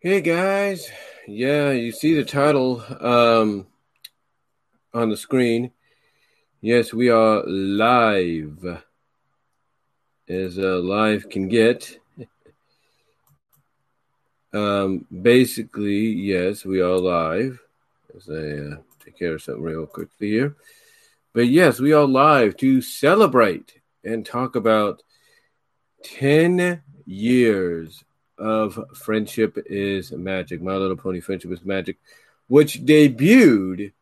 Hey guys, yeah, you see the title um, on the screen. Yes, we are live, as uh, live can get. um, basically, yes, we are live. As I uh, take care of something real quickly here, but yes, we are live to celebrate and talk about ten years of Friendship is Magic, My Little Pony Friendship is Magic, which debuted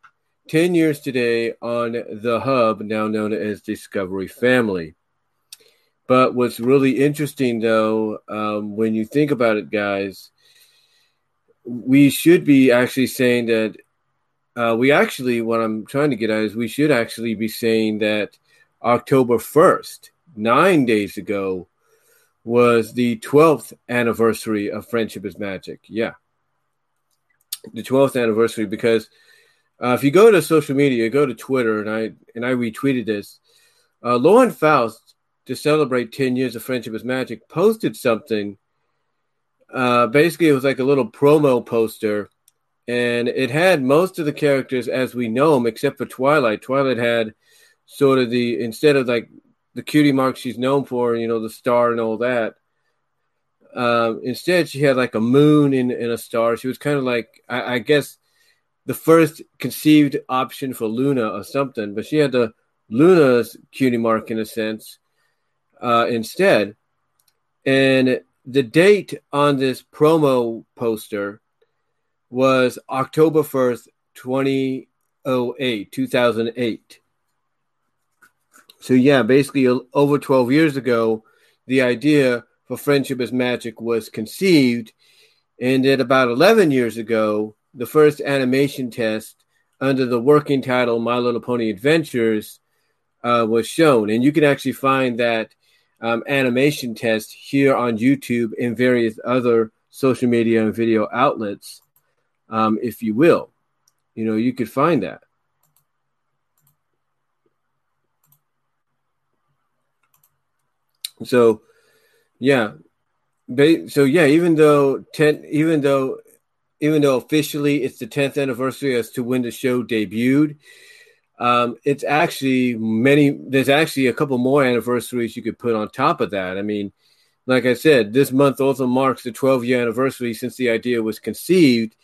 10 years today on the hub, now known as Discovery Family. But what's really interesting, though, um, when you think about it, guys, we should be actually saying that uh, we actually, what I'm trying to get at is we should actually be saying that October 1st, nine days ago, was the 12th anniversary of Friendship is Magic. Yeah. The 12th anniversary because uh, if you go to social media, go to Twitter, and I and I retweeted this. Uh, Lauren Faust, to celebrate 10 years of Friendship is Magic, posted something. Uh, basically, it was like a little promo poster, and it had most of the characters as we know them, except for Twilight. Twilight had sort of the instead of like the cutie mark she's known for, you know, the star and all that. Um, instead, she had like a moon in, in a star. She was kind of like, I, I, guess, the first conceived option for Luna or something, but she had the Luna's cutie mark in a sense uh, instead. And the date on this promo poster was October 1st, 2008, 2008. So yeah, basically over 12 years ago, the idea for Friendship is Magic was conceived, and then about 11 years ago, the first animation test under the working title My Little Pony Adventures uh, was shown, and you can actually find that um, animation test here on YouTube and various other social media and video outlets, um, if you will. You know, you could find that. So, yeah, so yeah, even though ten, even though, even though officially it's the tenth anniversary as to when the show debuted, um, it's actually many. There's actually a couple more anniversaries you could put on top of that. I mean, like I said, this month also marks the 12 year anniversary since the idea was conceived,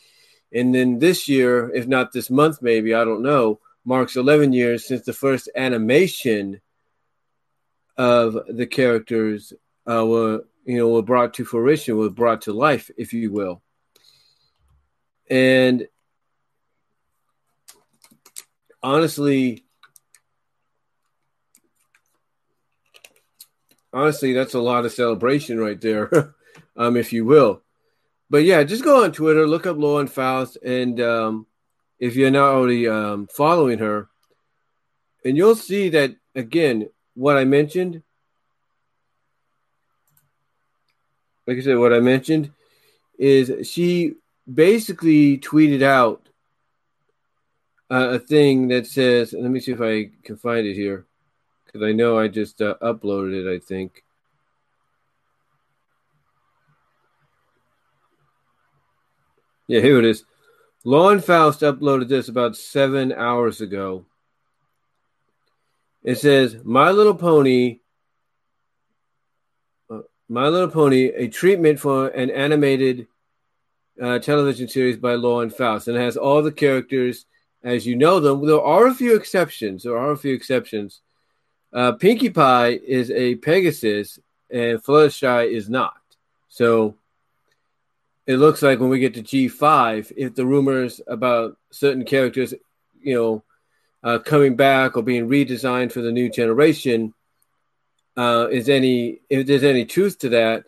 and then this year, if not this month, maybe I don't know, marks 11 years since the first animation of the characters uh, were you know were brought to fruition, were brought to life, if you will. And honestly, honestly, that's a lot of celebration right there, um, if you will. But yeah, just go on Twitter, look up Lauren Faust, and um, if you're not already um, following her, and you'll see that again, what I mentioned, like I said, what I mentioned is she basically tweeted out uh, a thing that says, let me see if I can find it here, because I know I just uh, uploaded it, I think. Yeah, here it is. Lauren Faust uploaded this about seven hours ago. It says, My Little Pony, uh, My Little Pony, a treatment for an animated uh, television series by Lauren Faust, and it has all the characters as you know them. There are a few exceptions. There are a few exceptions. Uh, Pinkie Pie is a Pegasus, and Fluttershy is not. So it looks like when we get to G5, if the rumors about certain characters, you know, uh, coming back or being redesigned for the new generation uh, is any if there's any truth to that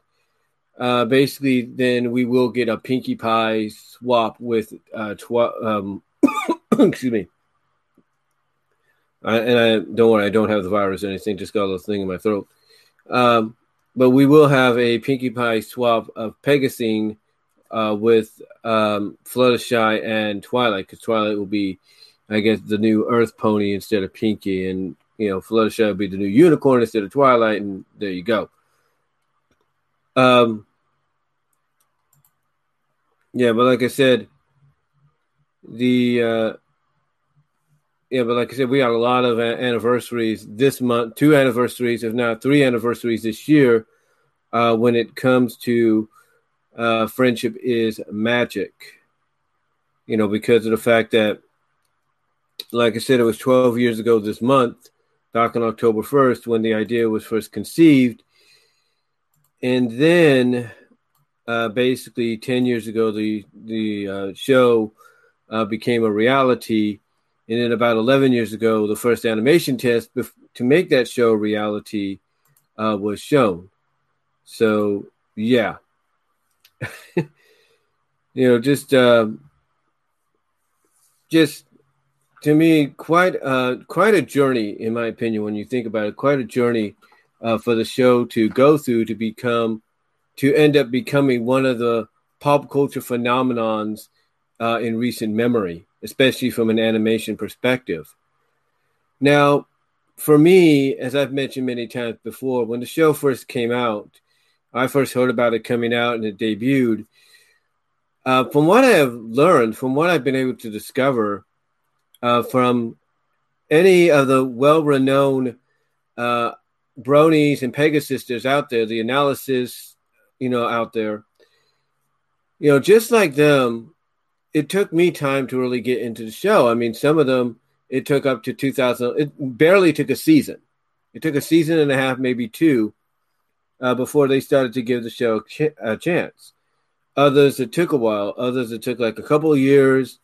uh, basically then we will get a pinkie pie swap with uh, tw- um, excuse me. I, and I don't worry I don't have the virus or anything just got a little thing in my throat. Um, but we will have a pinkie pie swap of Pegasine uh, with um, Fluttershy and Twilight because Twilight will be I guess the new Earth Pony instead of Pinkie, and you know Fluttershy will be the new Unicorn instead of Twilight, and there you go. Um, Yeah, but like I said, the uh, yeah, but like I said, we got a lot of anniversaries this month, two anniversaries, if not three anniversaries this year. Uh, when it comes to uh, friendship is magic, you know, because of the fact that, like I said, it was 12 years ago this month, back on October 1st, when the idea was first conceived. And then uh, basically 10 years ago, the, the uh, show uh, became a reality and then about 11 years ago, the first animation test to make that show reality uh, was shown. So, yeah. you know, just, uh, just to me, quite, uh, quite a journey, in my opinion, when you think about it, quite a journey uh, for the show to go through to become, to end up becoming one of the pop culture phenomenons uh, in recent memory especially from an animation perspective. Now, for me, as I've mentioned many times before, when the show first came out, I first heard about it coming out and it debuted. Uh, from what I have learned, from what I've been able to discover uh, from any of the well renowned uh, bronies and Pegasisters out there, the analysis, you know, out there, you know, just like them, it took me time to really get into the show. I mean, some of them it took up to 2000. It barely took a season. It took a season and a half, maybe two, uh, before they started to give the show a chance. Others it took a while. Others it took like a couple of years,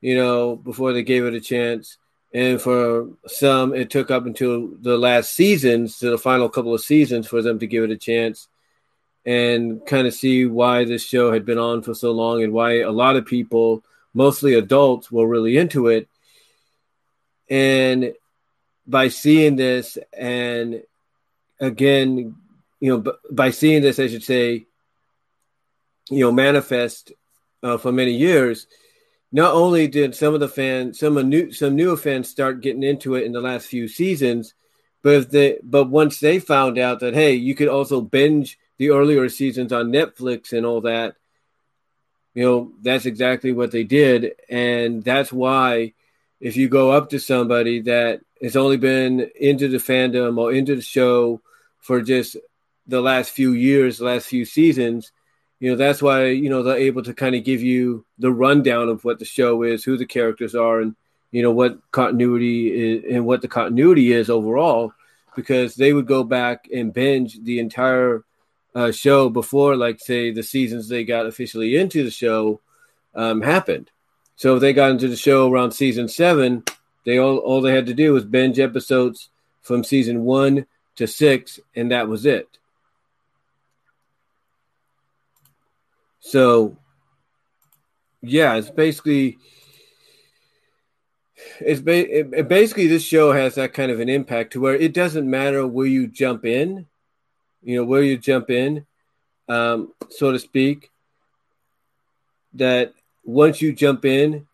you know, before they gave it a chance. And for some, it took up until the last seasons, to the final couple of seasons, for them to give it a chance and kind of see why this show had been on for so long and why a lot of people, mostly adults, were really into it. And by seeing this, and again, you know, by seeing this, I should say, you know, manifest uh, for many years. Not only did some of the fans, some new, some newer fans start getting into it in the last few seasons, but if they, but once they found out that hey, you could also binge the earlier seasons on Netflix and all that, you know, that's exactly what they did. And that's why if you go up to somebody that has only been into the fandom or into the show for just the last few years, the last few seasons, you know, that's why, you know, they're able to kind of give you the rundown of what the show is, who the characters are, and, you know, what continuity is and what the continuity is overall, because they would go back and binge the entire uh, show before, like say the seasons they got officially into the show um, happened. So if they got into the show around season seven, they all all they had to do was binge episodes from season one to six, and that was it. So, yeah, it's basically it's ba- it, basically this show has that kind of an impact to where it doesn't matter where you jump in you know, where you jump in, um, so to speak, that once you jump in,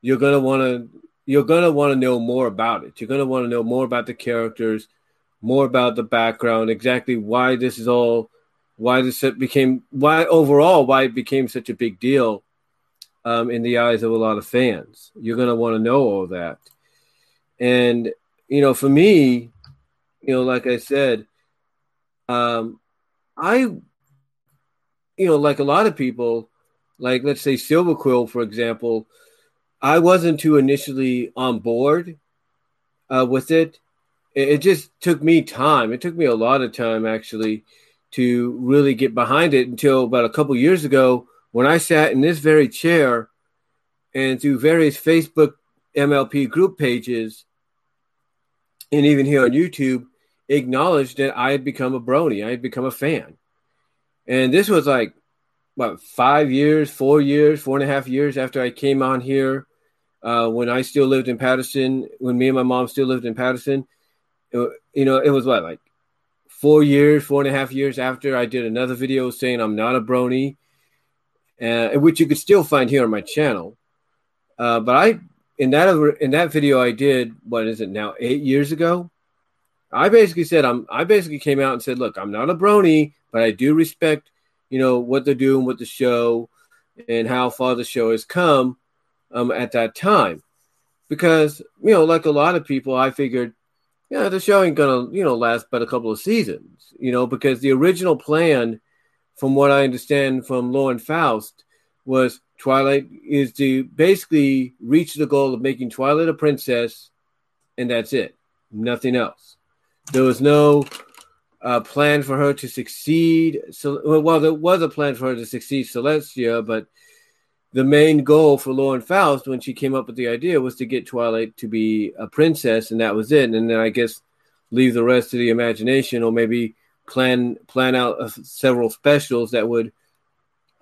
you're gonna want to you're gonna want to know more about it. You're gonna want to know more about the characters, more about the background, exactly why this is all, why this became, why overall why it became such a big deal um, in the eyes of a lot of fans. You're gonna want to know all that, and you know, for me, you know, like I said, um, I, you know, like a lot of people, like let's say Silver Quill, for example, I wasn't too initially on board uh, with it. it. It just took me time. It took me a lot of time actually to really get behind it until about a couple years ago when I sat in this very chair and through various Facebook MLP group pages and even here on YouTube, acknowledged that I had become a brony. I had become a fan. And this was like, what, five years, four years, four and a half years after I came on here uh, when I still lived in Patterson, when me and my mom still lived in Patterson, It, you know, it was what, like four years, four and a half years after I did another video saying I'm not a brony, uh, which you could still find here on my channel. Uh, but I, in that in that video I did, what is it now, eight years ago? I basically said I'm I basically came out and said, look, I'm not a brony, but I do respect, you know, what they're doing with the show. and how far the show has come um, at that time. Because, you know, like a lot of people, I figured, yeah, the show ain't gonna, you know, last but a couple of seasons, you know, because the original plan, from what I understand from Lauren Faust, was Twilight is to basically reach the goal of making Twilight a princess, and that's it, nothing else. There was no uh, plan for her to succeed. So, well, there was a plan for her to succeed Celestia, but the main goal for Lauren Faust when she came up with the idea was to get Twilight to be a princess, and that was it. And then I guess leave the rest to the imagination, or maybe plan plan out uh, several specials that would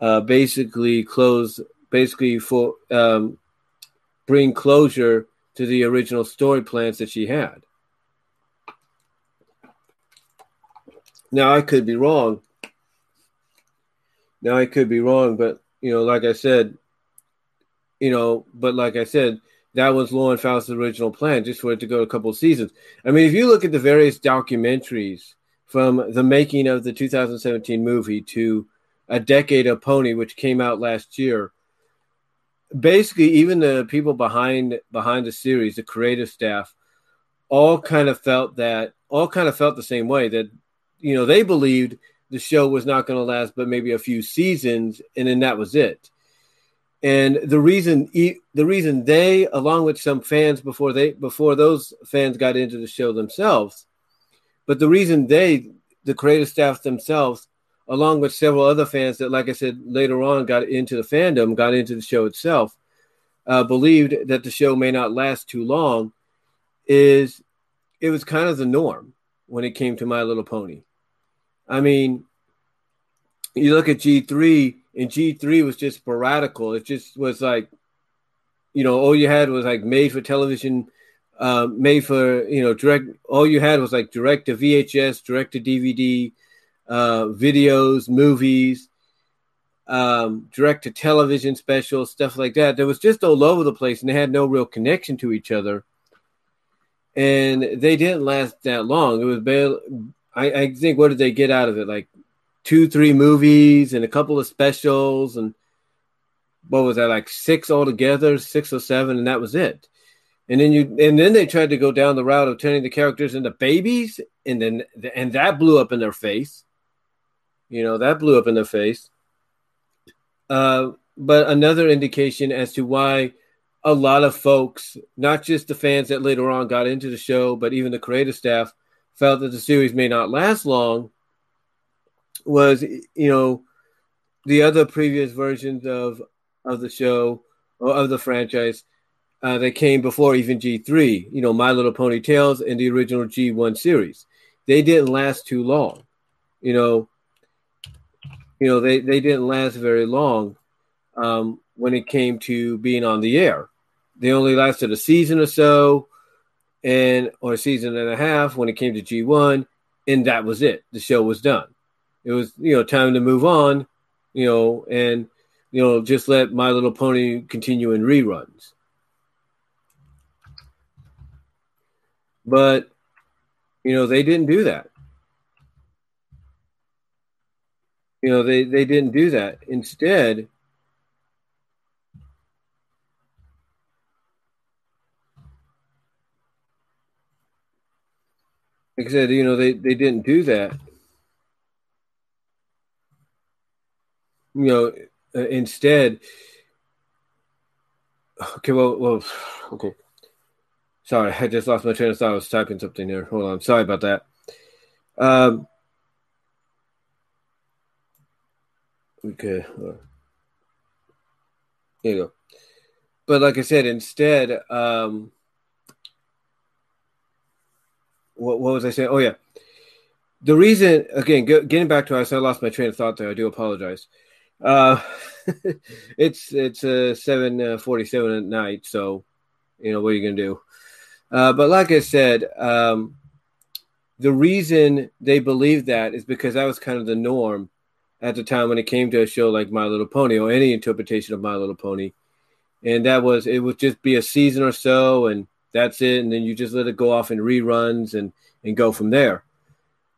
uh, basically close, basically for um, bring closure to the original story plans that she had. Now I could be wrong. Now I could be wrong, but you know, like I said, you know, but like I said, that was Lauren Faust's original plan, just for it to go a couple seasons. I mean, if you look at the various documentaries from the making of the 2017 movie to A Decade of Pony, which came out last year, basically even the people behind behind the series, the creative staff, all kind of felt that all kind of felt the same way that you know, they believed the show was not going to last but maybe a few seasons, and then that was it. And the reason the reason they, along with some fans before they before those fans got into the show themselves, but the reason they, the creative staff themselves, along with several other fans that, like I said, later on got into the fandom, got into the show itself, uh, believed that the show may not last too long, is it was kind of the norm when it came to My Little Pony. I mean, you look at G3, and G3 was just sporadical. It just was like, you know, all you had was like made for television, uh, made for, you know, direct. All you had was like direct to VHS, direct to DVD, uh, videos, movies, um, direct to television specials, stuff like that. There was just all over the place, and they had no real connection to each other. And they didn't last that long. It was barely, I, I think what did they get out of it? Like two, three movies and a couple of specials, and what was that? Like six altogether, six or seven, and that was it. And then you, and then they tried to go down the route of turning the characters into babies, and then and that blew up in their face. You know that blew up in their face. Uh, but another indication as to why a lot of folks, not just the fans that later on got into the show, but even the creative staff, felt that the series may not last long was you know the other previous versions of of the show or of the franchise uh, that came before even G3, you know, My Little Pony Tales and the original G1 series. They didn't last too long. You know, you know, they, they didn't last very long um, when it came to being on the air. They only lasted a season or so and or a season and a half when it came to G1, and that was it. The show was done. It was you know time to move on, you know, and you know just let My Little Pony continue in reruns. But you know they didn't do that. You know they they didn't do that. Instead, like I said, you know, they, they didn't do that. You know, uh, instead, okay, well, well, okay. Sorry, I just lost my train of thought. I was typing something there. Hold on. Sorry about that. Um, okay. There you go. But like I said, instead, um, what, what was I saying? Oh yeah, the reason again getting back to us, I lost my train of thought there. I do apologize. Uh, it's it's uh, seven uh, forty seven at night, so you know what are you gonna do? Uh, but like I said, um, the reason they believe that is because that was kind of the norm at the time when it came to a show like My Little Pony or any interpretation of My Little Pony, and that was it would just be a season or so, and that's it, and then you just let it go off in reruns and and go from there.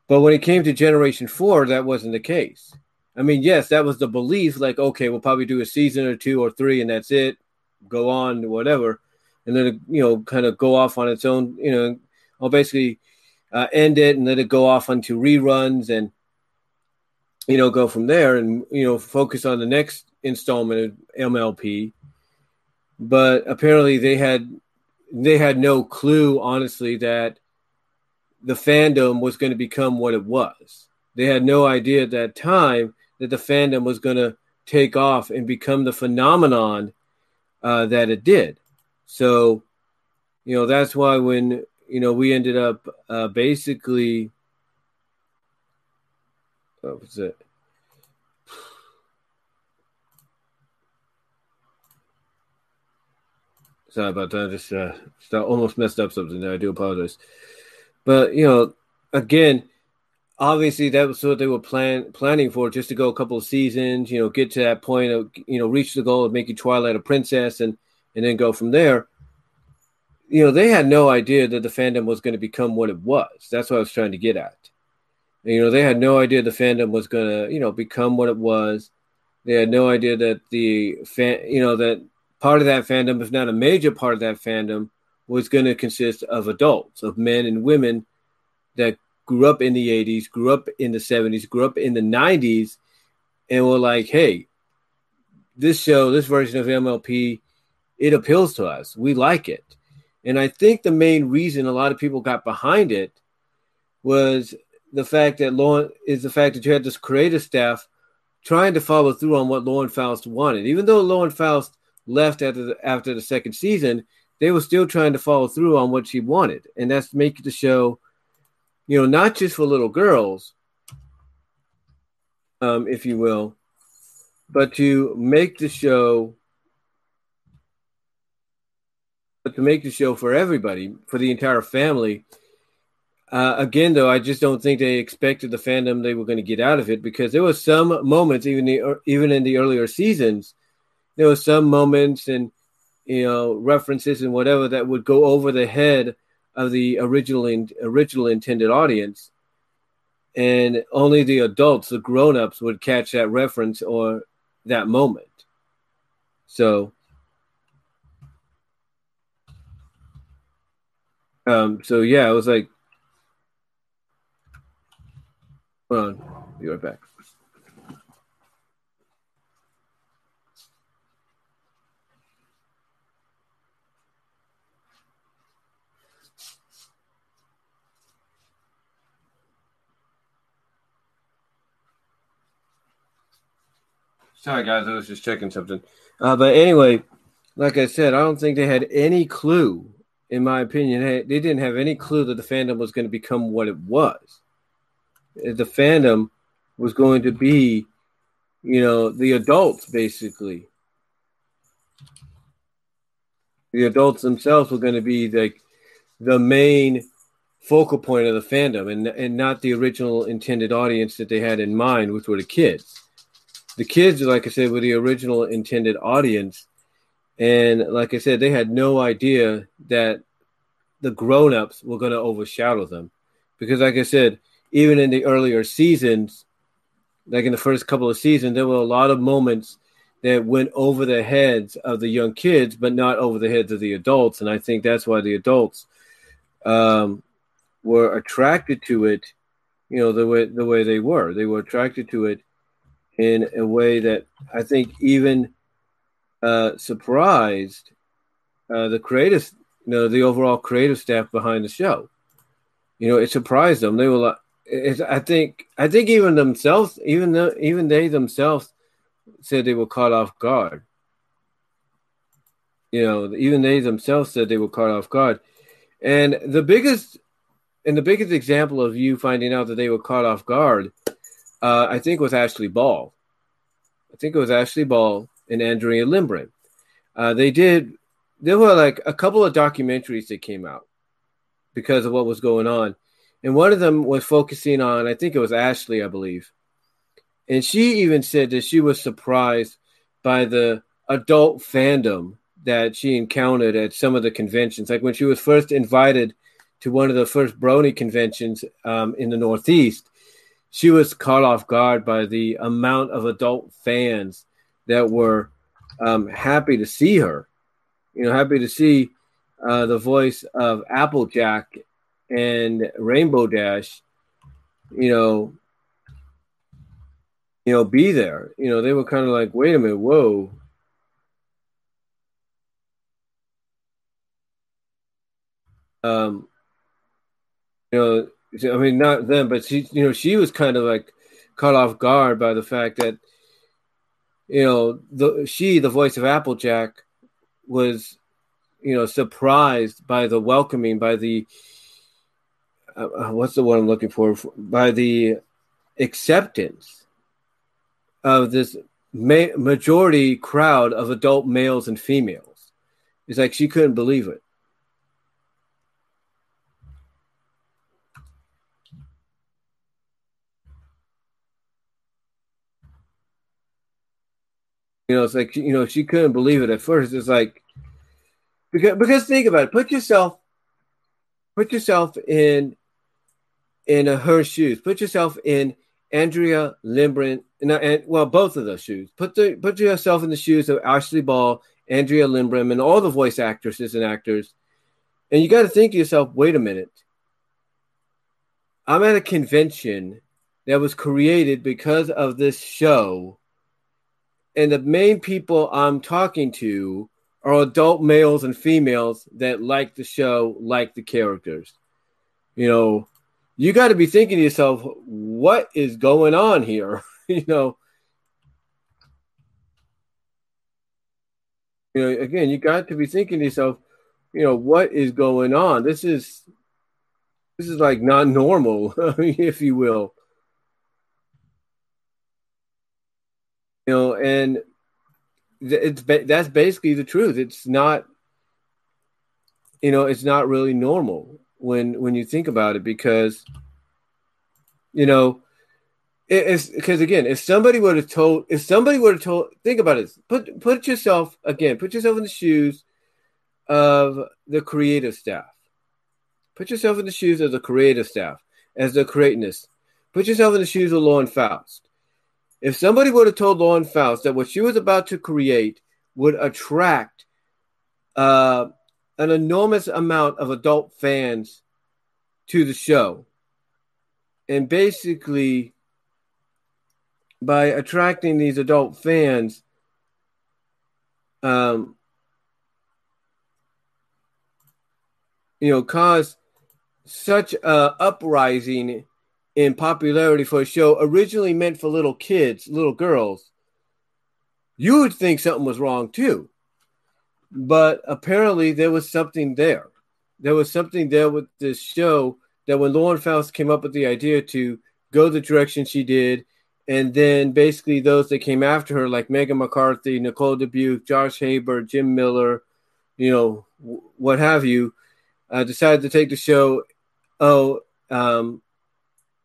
But when it came to Generation Four, that wasn't the case. I mean, yes, that was the belief. Like, okay, we'll probably do a season or two or three, and that's it. Go on, whatever, and then you know, kind of go off on its own. You know, I'll basically uh, end it and let it go off onto reruns, and you know, go from there, and you know, focus on the next installment of MLP. But apparently, they had they had no clue, honestly, that the fandom was going to become what it was. They had no idea at that time that the fandom was going to take off and become the phenomenon uh, that it did. So, you know, that's why when, you know, we ended up uh, basically, what was it? Sorry about that. I just uh, almost messed up something there. I do apologize. But, you know, again, obviously that was what they were plan planning for, just to go a couple of seasons, you know, get to that point of you know, reach the goal of making Twilight a princess and and then go from there. You know, they had no idea that the fandom was going to become what it was. That's what I was trying to get at. And, you know, they had no idea the fandom was going to, you know, become what it was. They had no idea that the fan, you know, that part of that fandom, if not a major part of that fandom, was going to consist of adults, of men and women that grew up in the 80s, grew up in the 70s, grew up in the 90s, and were like, hey, this show, this version of MLP, it appeals to us. We like it. And I think the main reason a lot of people got behind it was the fact that Lauren is the fact that you had this creative staff trying to follow through on what Lauren Faust wanted. Even though Lauren Faust left after the, after the second season, they were still trying to follow through on what she wanted, and that's make the show you know, not just for little girls, um, if you will, but to make the show, but to make the show for everybody, for the entire family. Uh, again, though, I just don't think they expected the fandom they were going to get out of it because there was some moments, even the even in the earlier seasons, there was some moments and you know references and whatever that would go over the head of the original in, original intended audience, and only the adults, the grown-ups, would catch that reference or that moment. So, um, so yeah, it was like, hold on, be right back. Sorry, guys, I was just checking something. Uh, but anyway, like I said, I don't think they had any clue, in my opinion. They didn't have any clue that the fandom was going to become what it was. The fandom was going to be, you know, the adults, basically. The adults themselves were going to be like the main focal point of the fandom and, and not the original intended audience that they had in mind, which were the kids the kids, like I said, were the original intended audience. And like I said, they had no idea that the grown-ups were going to overshadow them. Because like I said, even in the earlier seasons, like in the first couple of seasons, there were a lot of moments that went over the heads of the young kids, but not over the heads of the adults. And I think that's why the adults um, were attracted to it, you know, the way the way they were. They were attracted to it in a way that I think even uh, surprised uh, the creative, you know, the overall creative staff behind the show. You know, it surprised them. They were like, I think, I think even themselves, even though, even they themselves said they were caught off guard. You know, even they themselves said they were caught off guard. And the biggest, and the biggest example of you finding out that they were caught off guard uh, I think it was Ashley Ball. I think it was Ashley Ball and Andrea Lindgren. Uh, they did. There were like a couple of documentaries that came out because of what was going on, and one of them was focusing on. I think it was Ashley, I believe, and she even said that she was surprised by the adult fandom that she encountered at some of the conventions. Like when she was first invited to one of the first Brony conventions um, in the Northeast, she was caught off guard by the amount of adult fans that were um, happy to see her. You know, happy to see uh, the voice of Applejack and Rainbow Dash. You know, you know, be there. You know, they were kind of like, wait a minute, whoa. Um, you know, I mean, not them, but she, you know, she was kind of like caught off guard by the fact that, you know, the she, the voice of Applejack, was, you know, surprised by the welcoming, by the, uh, uh what's the word I'm looking for, by the acceptance of this ma- majority crowd of adult males and females. It's like she couldn't believe it. You know, it's like you know she couldn't believe it at first. It's like because because think about it. Put yourself put yourself in in her shoes. Put yourself in Andrea Lindgren, and, and well, both of those shoes. Put the put yourself in the shoes of Ashley Ball, Andrea Lindgren, and all the voice actresses and actors, and you got to think to yourself, wait a minute. I'm at a convention that was created because of this show, and the main people I'm talking to are adult males and females that like the show, like the characters. You know, you got to be thinking to yourself, what is going on here? you know, you know, again, you got to be thinking to yourself, you know, what is going on? This is this is like not normal, if you will. You know, and it's that's basically the truth. It's not, you know, it's not really normal when when you think about it because you know it's because again if somebody would have told if somebody would have told think about it put put yourself again put yourself in the shoes of the creative staff. Put yourself in the shoes of the creative staff as the creatiness put yourself in the shoes of Lauren Faust if somebody would have told Lauren Faust that what she was about to create would attract uh, an enormous amount of adult fans to the show. And basically, by attracting these adult fans, um, you know, cause such a uprising in popularity for a show originally meant for little kids, little girls, you would think something was wrong too but apparently there was something there. There was something there with this show that when Lauren Faust came up with the idea to go the direction she did, and then basically those that came after her, like Meghan McCarthy, Nicole Dubuc, Josh Haber, Jim Miller, you know, what have you, uh, decided to take the show, oh, um,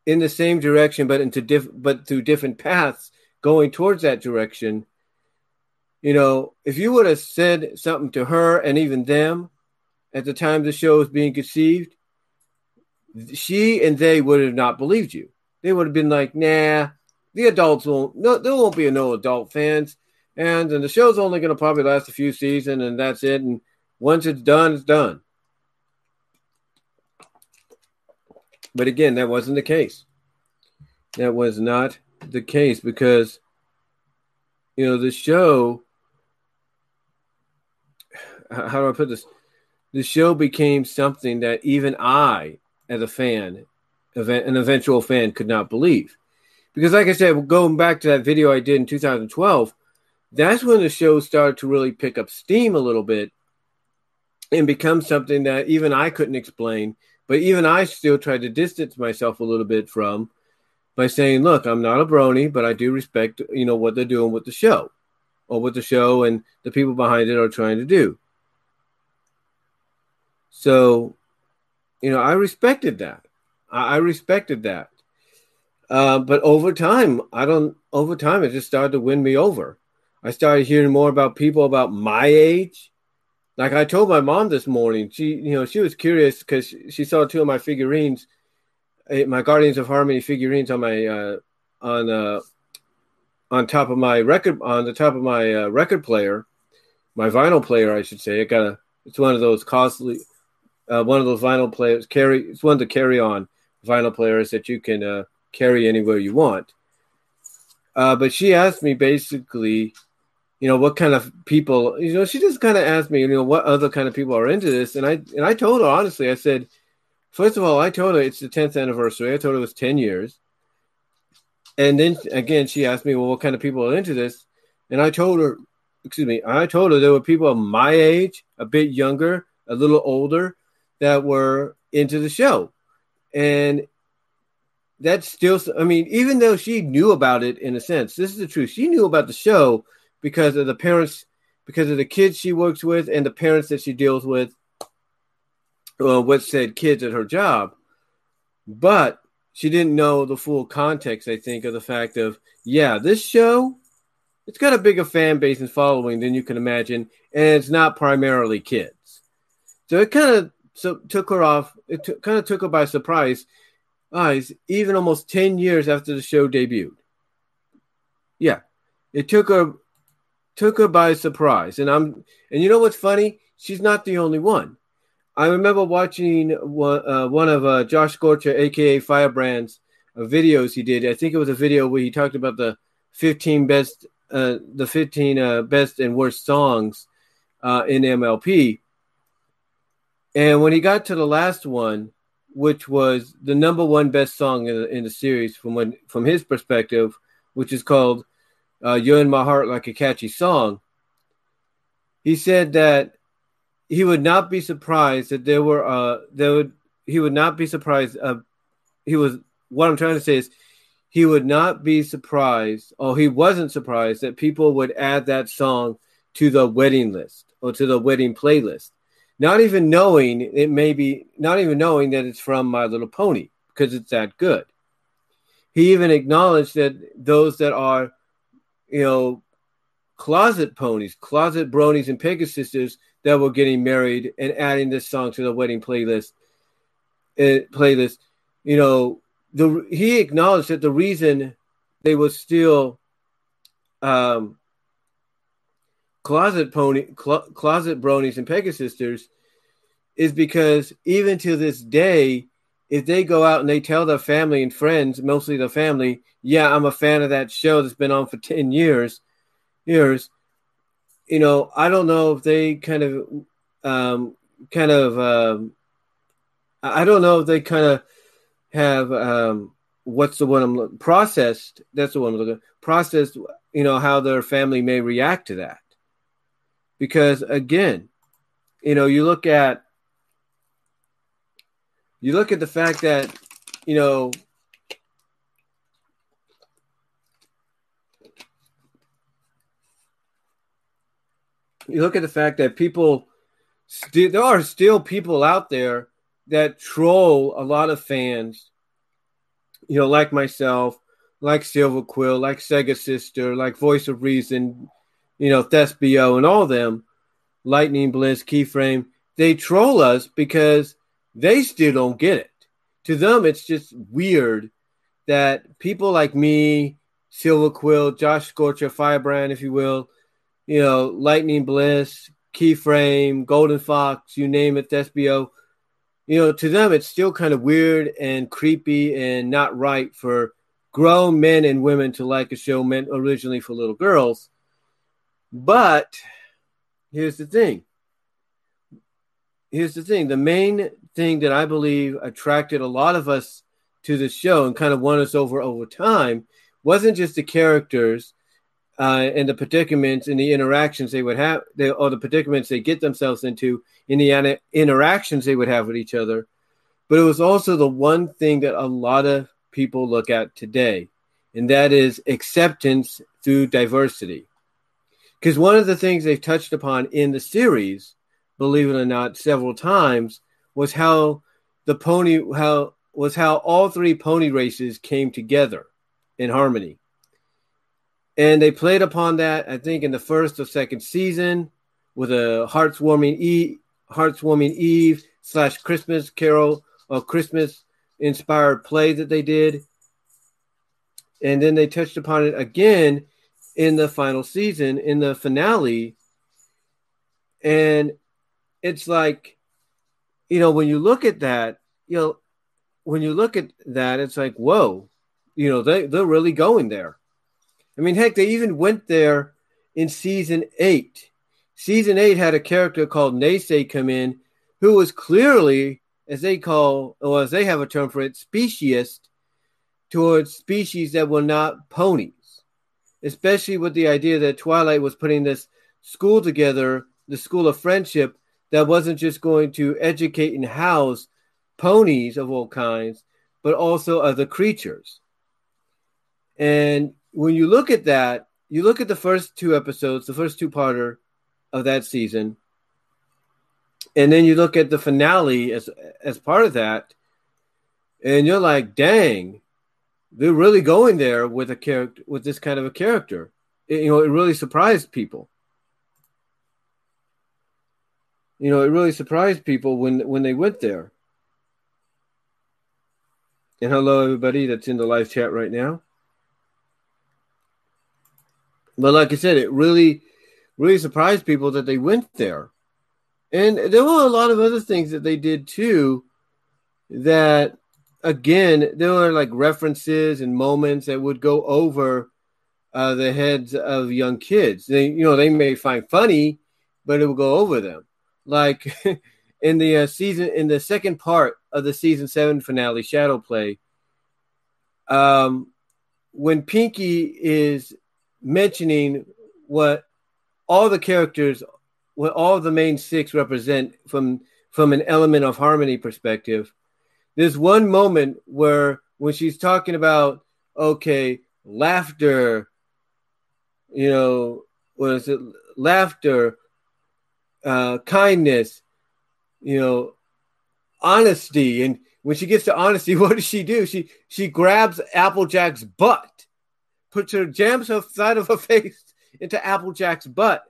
in the same direction, but into diff- but through different paths, going towards that direction you know, if you would have said something to her and even them at the time the show was being conceived, she and they would have not believed you. They would have been like, nah, the adults won't, no, there won't be no adult fans. And, and the show's only going to probably last a few seasons and that's it. And once it's done, it's done. But again, that wasn't the case. That was not the case because, you know, the show how do I put this? The show became something that even I, as a fan, an eventual fan, could not believe. Because, like I said, going back to that video I did in 2012, that's when the show started to really pick up steam a little bit and become something that even I couldn't explain. But even I still tried to distance myself a little bit from by saying, look, I'm not a brony, but I do respect, you know, what they're doing with the show or what the show and the people behind it are trying to do. So, you know, I respected that. I, respected that. Uh, but over time, I don't. Over time, it just started to win me over. I started hearing more about people about my age. Like I told my mom this morning, she, you know, she was curious because she saw two of my figurines eh, my Guardians of Harmony figurines on my uh, on uh, on top of my record on the top of my uh, record player, my vinyl player, I should say. I got a it's one of those costly uh, one of those vinyl players carry it's one to carry on vinyl players that you can uh, carry anywhere you want. Uh, but she asked me basically, you know, what kind of people, you know, she just kind of asked me, you know, what other kind of people are into this, and I and I told her honestly, I said, first of all, I told her it's the tenth anniversary. I told her it was ten years, and then again, she asked me, well, what kind of people are into this, and I told her, excuse me, I told her there were people of my age, a bit younger, a little older, that were into the show, and that's still i mean even though she knew about it in a sense this is the truth she knew about the show because of the parents because of the kids she works with and the parents that she deals with uh, with said kids at her job but she didn't know the full context i think of the fact of yeah this show it's got a bigger fan base and following than you can imagine and it's not primarily kids so it kind of so took her off it t- kind of took her by surprise eyes even almost 10 years after the show debuted. Yeah. It took her took her by surprise. And I'm and you know what's funny? She's not the only one. I remember watching one, uh, one of uh, Josh Scorcher, aka Firebrand's uh, videos he did. I think it was a video where he talked about the 15 best uh, the 15 uh, best and worst songs uh, in MLP. And when he got to the last one, which was the number one best song in the, in the series from when from his perspective, which is called uh, "You're in My Heart Like a Catchy Song." He said that he would not be surprised that there were uh there would he would not be surprised uh he was what I'm trying to say is he would not be surprised or he wasn't surprised that people would add that song to the wedding list or to the wedding playlist not even knowing it may be not even knowing that it's from My Little Pony because it's that good. He even acknowledged that those that are, you know, closet ponies, closet bronies, and Pegasisters that were getting married and adding this song to the wedding playlist, uh, playlist, you know, the he acknowledged that the reason they were still um, closet pony, cl- closet bronies, and Pegasisters is because even to this day, if they go out and they tell their family and friends, mostly their family, yeah, I'm a fan of that show that's been on for 10 years, years, you know, I don't know if they kind of, um, kind of, um, I don't know if they kind of have, um, what's the one I'm processed. That's the one I'm looking processed, you know, how their family may react to that because again, you know, you look at you look at the fact that you know you look at the fact that people still there are still people out there that troll a lot of fans you know like myself like silver quill like sega sister like voice of reason you know, Thespio and all them, Lightning Bliss, Keyframe, they troll us because they still don't get it. To them, it's just weird that people like me, Silver Quill, Josh Scorcher, Firebrand, if you will, you know, Lightning Bliss, Keyframe, Golden Fox, you name it, Thespio, you know, to them, it's still kind of weird and creepy and not right for grown men and women to like a show meant originally for little girls. But here's the thing. Here's the thing. The main thing that I believe attracted a lot of us to the show and kind of won us over over time wasn't just the characters uh, and the predicaments and the interactions they would have, they, or the predicaments they get themselves into in the interactions they would have with each other, but it was also the one thing that a lot of people look at today, and that is acceptance through diversity. Because one of the things they've touched upon in the series, believe it or not, several times was how the pony how was how all three pony races came together in harmony. And they played upon that, I think, in the first or second season with a Hearth's Warming Eve, Eve slash Christmas Carol or Christmas inspired play that they did. And then they touched upon it again in the final season, in the finale. And it's like, you know, when you look at that, you know, when you look at that, it's like, whoa, you know, they, they're really going there. I mean, heck, they even went there in season eight. Season eight had a character called Neighsay come in who was clearly, as they call, or as they have a term for it, speciesist towards species that were not ponies, especially with the idea that Twilight was putting this school together, the school of friendship, that wasn't just going to educate and house ponies of all kinds, but also other creatures. And when you look at that, you look at the first two episodes, the first two parter of that season, and then you look at the finale as as part of that, and you're like, dang, they're really going there with a character with this kind of a character. It, you know, it really surprised people. You know, it really surprised people when when they went there. And hello, everybody that's in the live chat right now. But like I said, it really, really surprised people that they went there. And there were a lot of other things that they did too that again, there were like references and moments that would go over uh, the heads of young kids. They, you know, they may find funny, but it will go over them. Like in the uh, season, in the second part of the season seven finale, Shadow Play, um, when Pinkie is mentioning what all the characters, what all the main six represent from from an element of harmony perspective, there's one moment where when she's talking about okay, laughter, you know, what is it? Laughter, uh, kindness, you know, honesty, and when she gets to honesty, what does she do? She she grabs Applejack's butt, puts her jams her side of her face into Applejack's butt.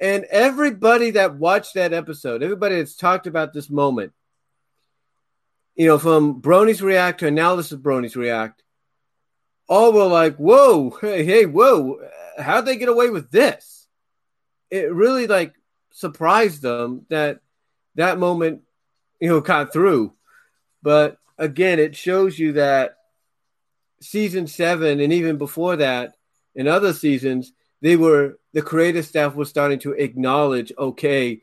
And everybody that watched that episode, everybody that's talked about this moment, you know, from Bronies React to Analysis of Bronies React, all were like, whoa, hey, hey, whoa, how'd they get away with this? It really like surprised them that that moment, you know, got through. But again, it shows you that season seven and even before that, in other seasons, they were the creative staff was starting to acknowledge, okay,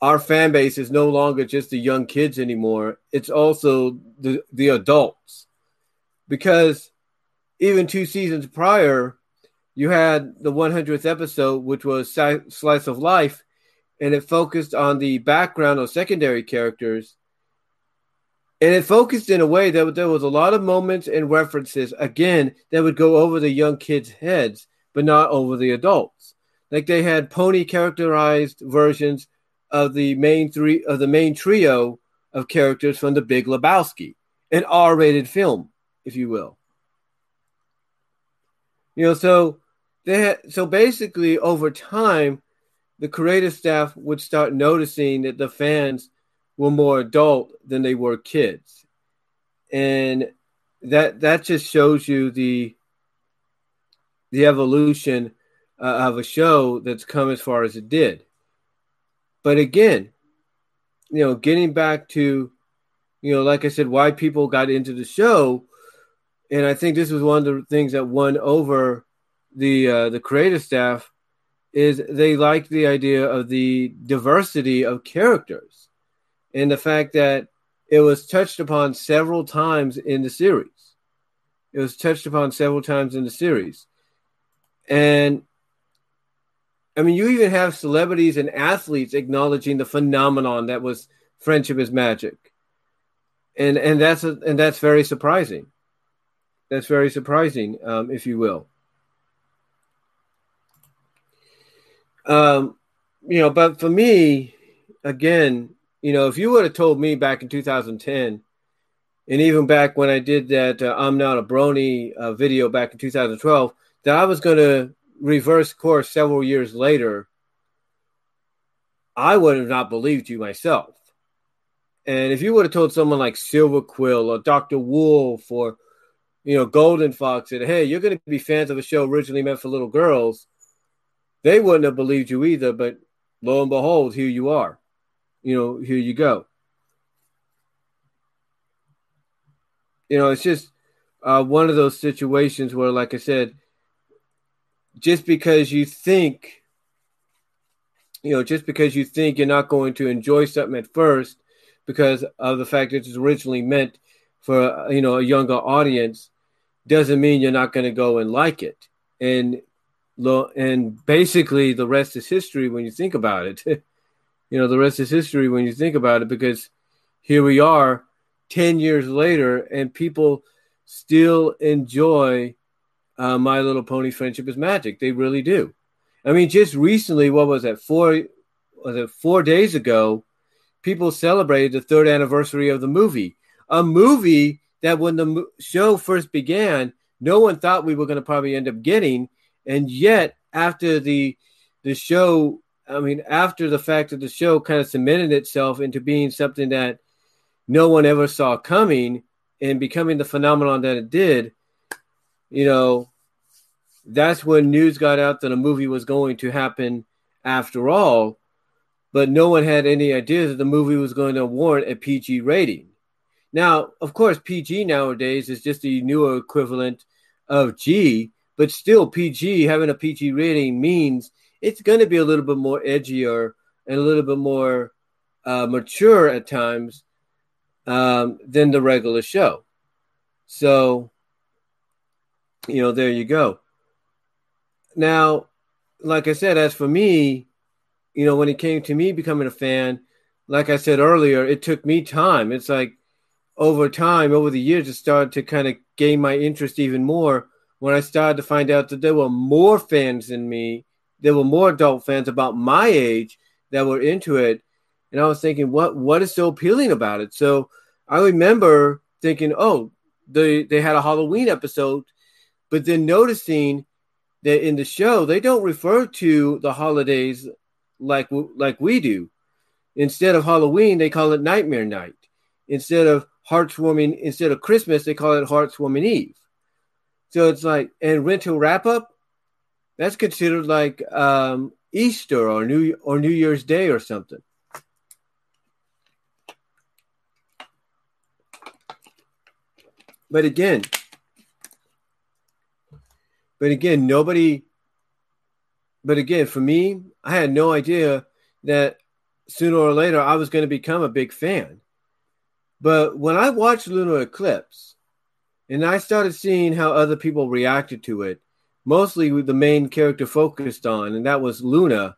our fan base is no longer just the young kids anymore. It's also the the adults. Because even two seasons prior, you had the 100th episode, which was Slice of Life, and it focused on the background of secondary characters and it focused in a way that there was a lot of moments and references again that would go over the young kids' heads, but not over the adults. Like they had pony characterized versions of the main three of the main trio of characters from the Big Lebowski, an R-rated film, if you will. You know, so they had so basically over time, the creative staff would start noticing that the fans were more adult than they were kids. And that that just shows you the the evolution uh, of a show that's come as far as it did. But again, you know, getting back to, you know, like I said, why people got into the show, and I think this was one of the things that won over the uh, the creative staff is they liked the idea of the diversity of characters and the fact that it was touched upon several times in the series. It was touched upon several times in the series. And I mean, you even have celebrities and athletes acknowledging the phenomenon that was friendship is magic. And and that's a, and that's very surprising. That's very surprising, um, if you will. Um, you know, but for me, again, you know, if you would have told me back in 2010, and even back when I did that uh, I'm Not a Brony uh, video back in 2012, that I was going to reverse course several years later, I would have not believed you myself. And if you would have told someone like Silver Quill or Dr. Wolf or you know Golden Fox that hey, you're going to be fans of a show originally meant for little girls, they wouldn't have believed you either. But lo and behold, here you are. You know, here you go. You know, it's just uh, one of those situations where, like I said, just because you think, you know, just because you think you're not going to enjoy something at first because of the fact that it's originally meant for, you know, a younger audience, doesn't mean you're not going to go and like it. And and basically the rest is history when you think about it. you know, the rest is history when you think about it because here we are 10 years later and people still enjoy uh, My Little Pony Friendship is Magic. They really do. I mean, just recently, what was that? Four was it four days ago? People celebrated the third anniversary of the movie. A movie that, when the show first began, no one thought we were going to probably end up getting, and yet after the the show, I mean, after the fact that the show kind of cemented itself into being something that no one ever saw coming and becoming the phenomenon that it did, you know, that's when news got out that a movie was going to happen after all, but no one had any idea that the movie was going to warrant a PG rating. Now, of course, PG nowadays is just the newer equivalent of G, but still, PG having a PG rating means it's going to be a little bit more edgier and a little bit more uh, mature at times um, than the regular show. So, you know, there you go. Now, like I said, as for me, you know, when it came to me becoming a fan, like I said earlier, it took me time. It's like over time, over the years, it started to kind of gain my interest even more when I started to find out that there were more fans than me. There were more adult fans about my age that were into it. And I was thinking, what what is so appealing about it? So I remember thinking, oh, they they had a Halloween episode, but then noticing that in the show they don't refer to the holidays like like we do. Instead of Halloween, they call it Nightmare Night. Instead of Hearth's Warming, instead of Christmas, they call it Hearth's Warming Eve. So it's like, and Winter Wrap Up, that's considered like um, Easter or New or New Year's Day or something. But again, but again, nobody. But again, for me, I had no idea that sooner or later I was going to become a big fan. But when I watched Luna Eclipsed, and I started seeing how other people reacted to it, mostly with the main character focused on, and that was Luna.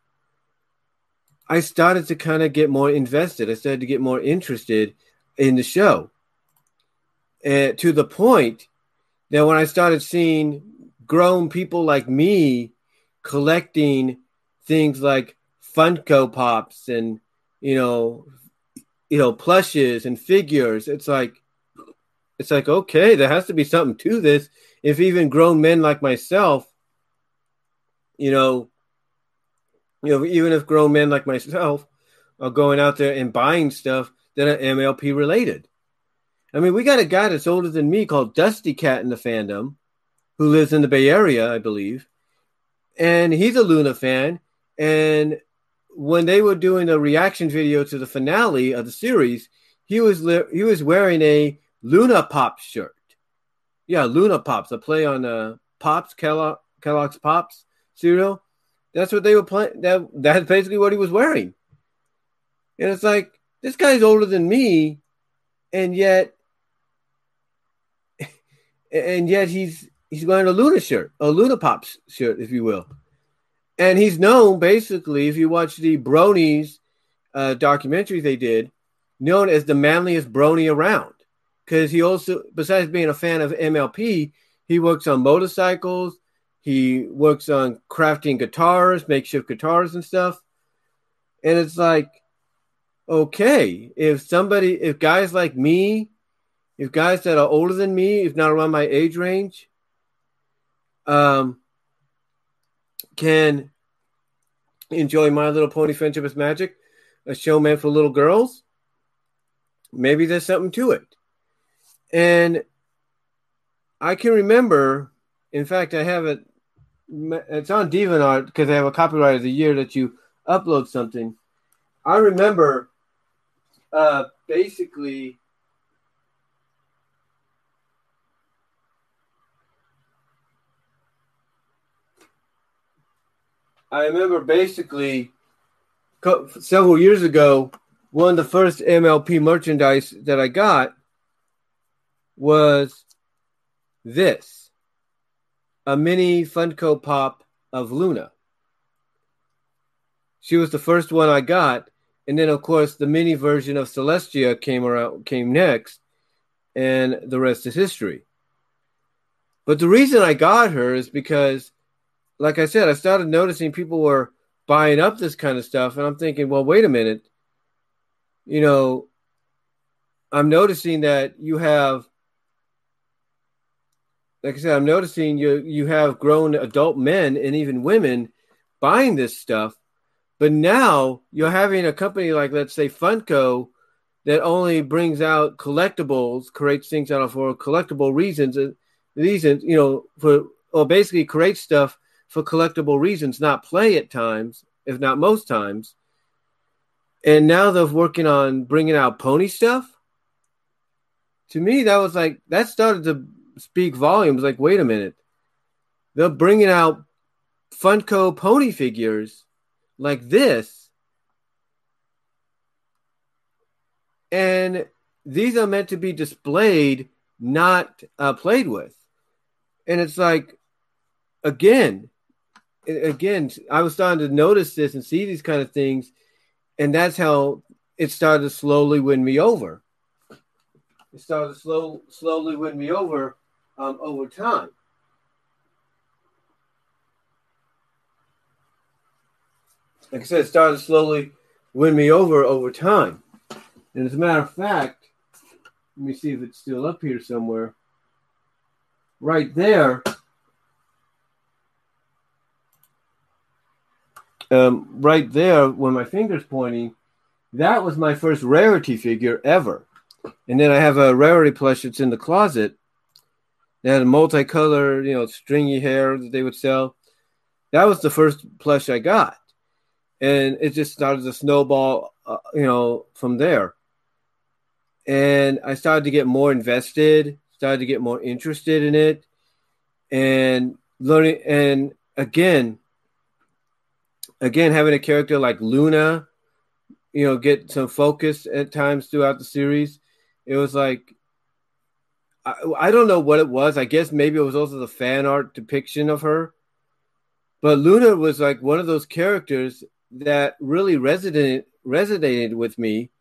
I started to kind of get more invested. I started to get more interested in the show and to the point that when I started seeing grown people like me collecting things like Funko Pops and you know, you know, plushes and figures, it's like it's like okay, there has to be something to this. If even grown men like myself, you know, you know, even if grown men like myself are going out there and buying stuff that are MLP related. I mean, we got a guy that's older than me called DustyKatt in the fandom, who lives in the Bay Area, I believe, and he's a Luna fan. And when they were doing a reaction video to the finale of the series, he was li- he was wearing a Luna Pop shirt. Yeah, Luna Pops, a play on uh, Pops Kellogg, Kellogg's Pops cereal. That's what they were playing. That that's basically what he was wearing. And it's like this guy's older than me, and yet and yet he's he's wearing a Luna shirt, a Luna Pops shirt, if you will. And he's known basically, if you watch the Bronies uh, documentary they did, known as the manliest brony around. Because he also, besides being a fan of MLP, he works on motorcycles, he works on crafting guitars, makeshift guitars and stuff. And it's like, okay, if somebody, if guys like me if guys that are older than me, if not around my age range, um, can enjoy My Little Pony Friendship is Magic, a show meant for little girls, maybe there's something to it. And I can remember, in fact, I have it, it's on DeviantArt because I have a copyright of the year that you upload something. I remember uh, basically I remember basically several years ago, one of the first MLP merchandise that I got was this a mini Funko Pop of Luna. She was the first one I got, and then of course the mini version of Celestia came around came next, and the rest is history. But the reason I got her is because like I said, I started noticing people were buying up this kind of stuff, and I'm thinking, well, wait a minute. You know, I'm noticing that you have, like I said, I'm noticing you you have grown adult men and even women buying this stuff, but now you're having a company like, let's say, Funko, that only brings out collectibles, creates things out for collectible reasons, and reasons, you know, for or basically creates stuff for collectible reasons, not play at times, if not most times. And now they're working on bringing out pony stuff. To me, that was like, that started to speak volumes. Like, wait a minute. They're bringing out Funko pony figures like this. And these are meant to be displayed, not uh, played with. And it's like, again, again, I was starting to notice this and see these kind of things, and that's how it started to slowly win me over. It started to slow, slowly win me over um, over time. Like I said, it started slowly win me over over time. And as a matter of fact, let me see if it's still up here somewhere. Right there um, right there when my finger's pointing, that was my first rarity figure ever. And then I have a rarity plush that's in the closet. They had multicolored, you know, stringy hair that they would sell. That was the first plush I got. And it just started to snowball, uh, you know, from there. And I started to get more invested, started to get more interested in it. And learning, and again, again, having a character like Luna, you know, get some focus at times throughout the series. It was like I, I don't know what it was. I guess maybe it was also the fan art depiction of her. But Luna was like one of those characters that really resonated resonated with me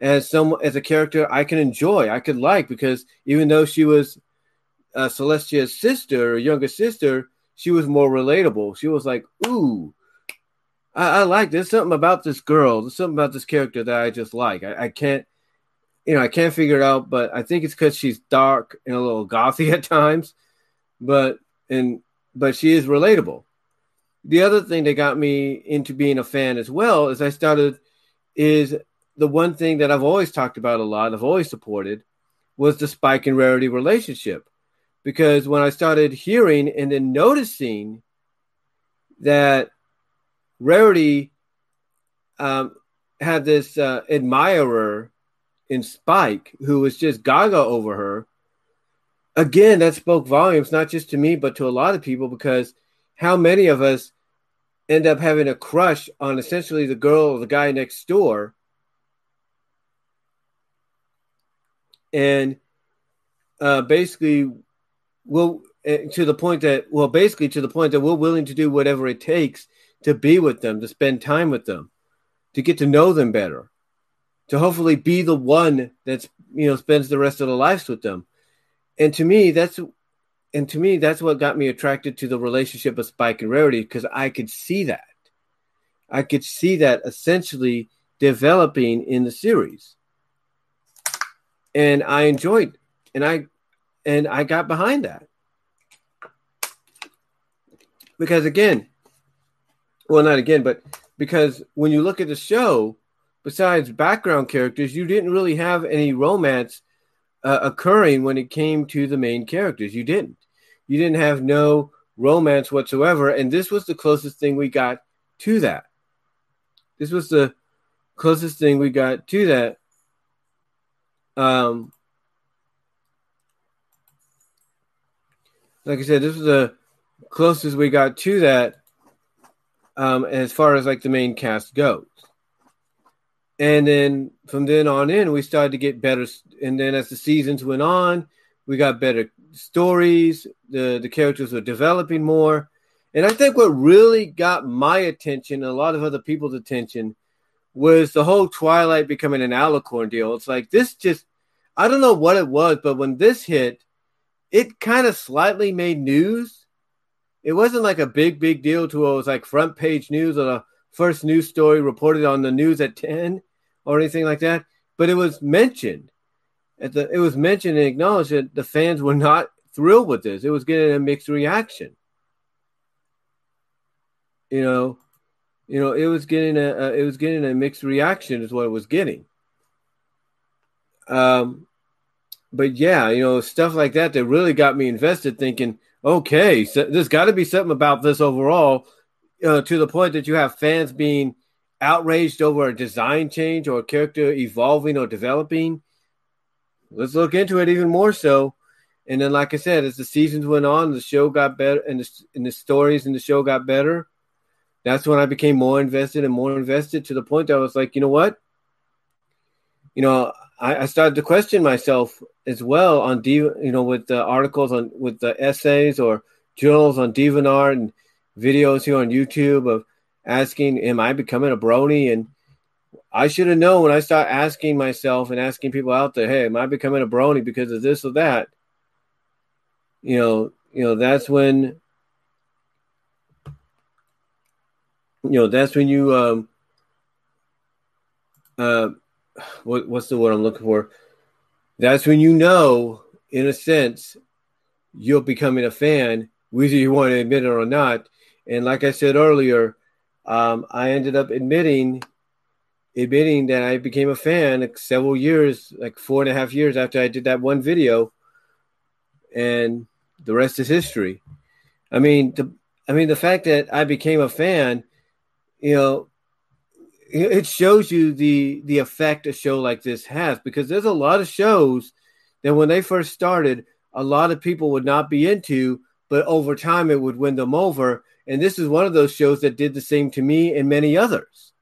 as some as a character I can enjoy, I could like because even though she was uh, Celestia's sister, or younger sister, she was more relatable. She was like, "Ooh, I, I, like there's something about this girl, there's something about this character that I just like. I, I can't, you know, I can't figure it out, but I think it's because she's dark and a little gothy at times, but and but she is relatable. The other thing that got me into being a fan as well is I started is the one thing that I've always talked about a lot, I've always supported, was the spike and rarity relationship. Because when I started hearing and then noticing that Rarity um, had this uh, admirer in Spike who was just gaga over her. Again, that spoke volumes, not just to me, but to a lot of people, because how many of us end up having a crush on essentially the girl or the guy next door? And uh, basically, we'll eh, to the point that, well, basically to the point that we're willing to do whatever it takes to be with them, to spend time with them, to get to know them better, to hopefully be the one that's you know spends the rest of their lives with them. And to me, that's and to me, that's what got me attracted to the relationship of Spike and Rarity because I could see that. I could see that essentially developing in the series. And I enjoyed and I and I got behind that. Because again, well, not again, but because when you look at the show, besides background characters, you didn't really have any romance uh, occurring when it came to the main characters. You didn't. You didn't have no romance whatsoever, and this was the closest thing we got to that. This was the closest thing we got to that. Um, like I said, this was the closest we got to that um, as far as like the main cast goes. And then from then on in, we started to get better. And then as the seasons went on, we got better stories. The the characters were developing more. And I think what really got my attention, and a lot of other people's attention, was the whole Twilight becoming an alicorn deal. It's like this just I don't know what it was, but when this hit, it kind of slightly made news. It wasn't like a big, big deal to it was like front page news or first news story reported on the news at 10 or anything like that. But it was mentioned. At the, it was mentioned and acknowledged that the fans were not thrilled with this. It was getting a mixed reaction. You know, you know, it was getting a, a it was getting a mixed reaction is what it was getting. Um, but yeah, you know, stuff like that that really got me invested, thinking, okay, so there's got to be something about this overall, uh, to the point that you have fans being outraged over a design change or a character evolving or developing. Let's look into it even more so. And then, like I said, as the seasons went on, the show got better, and the, and the stories in the show got better. That's when I became more invested and more invested to the point that I was like, you know what? You know, I, I started to question myself as well on you know, with the articles on with the essays or journals on DeviantArt and videos here on YouTube of asking, "Am I becoming a brony?" And I should have known when I start asking myself and asking people out there, "Hey, am I becoming a brony because of this or that?" You know, you know, that's when, you know, that's when you um, uh, what, what's the word I'm looking for? That's when you know, in a sense, you're becoming a fan, whether you want to admit it or not. And like I said earlier, um, I ended up admitting admitting that I became a fan like several years, like four and a half years after I did that one video, and the rest is history. I mean, the I mean the fact that I became a fan, you know, it shows you the the effect a show like this has because there's a lot of shows that when they first started a lot of people would not be into but over time it would win them over and this is one of those shows that did the same to me and many others.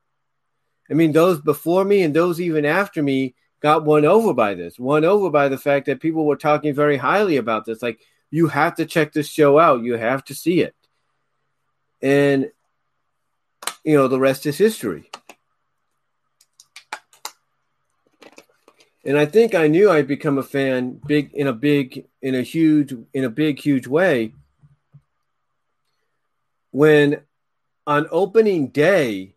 I mean those before me and those even after me got won over by this won over by the fact that people were talking very highly about this. Like you have to check this show out. You have to see it. And you know the rest is history. And I think I knew I'd become a fan big in a big in a huge in a big huge way when on opening day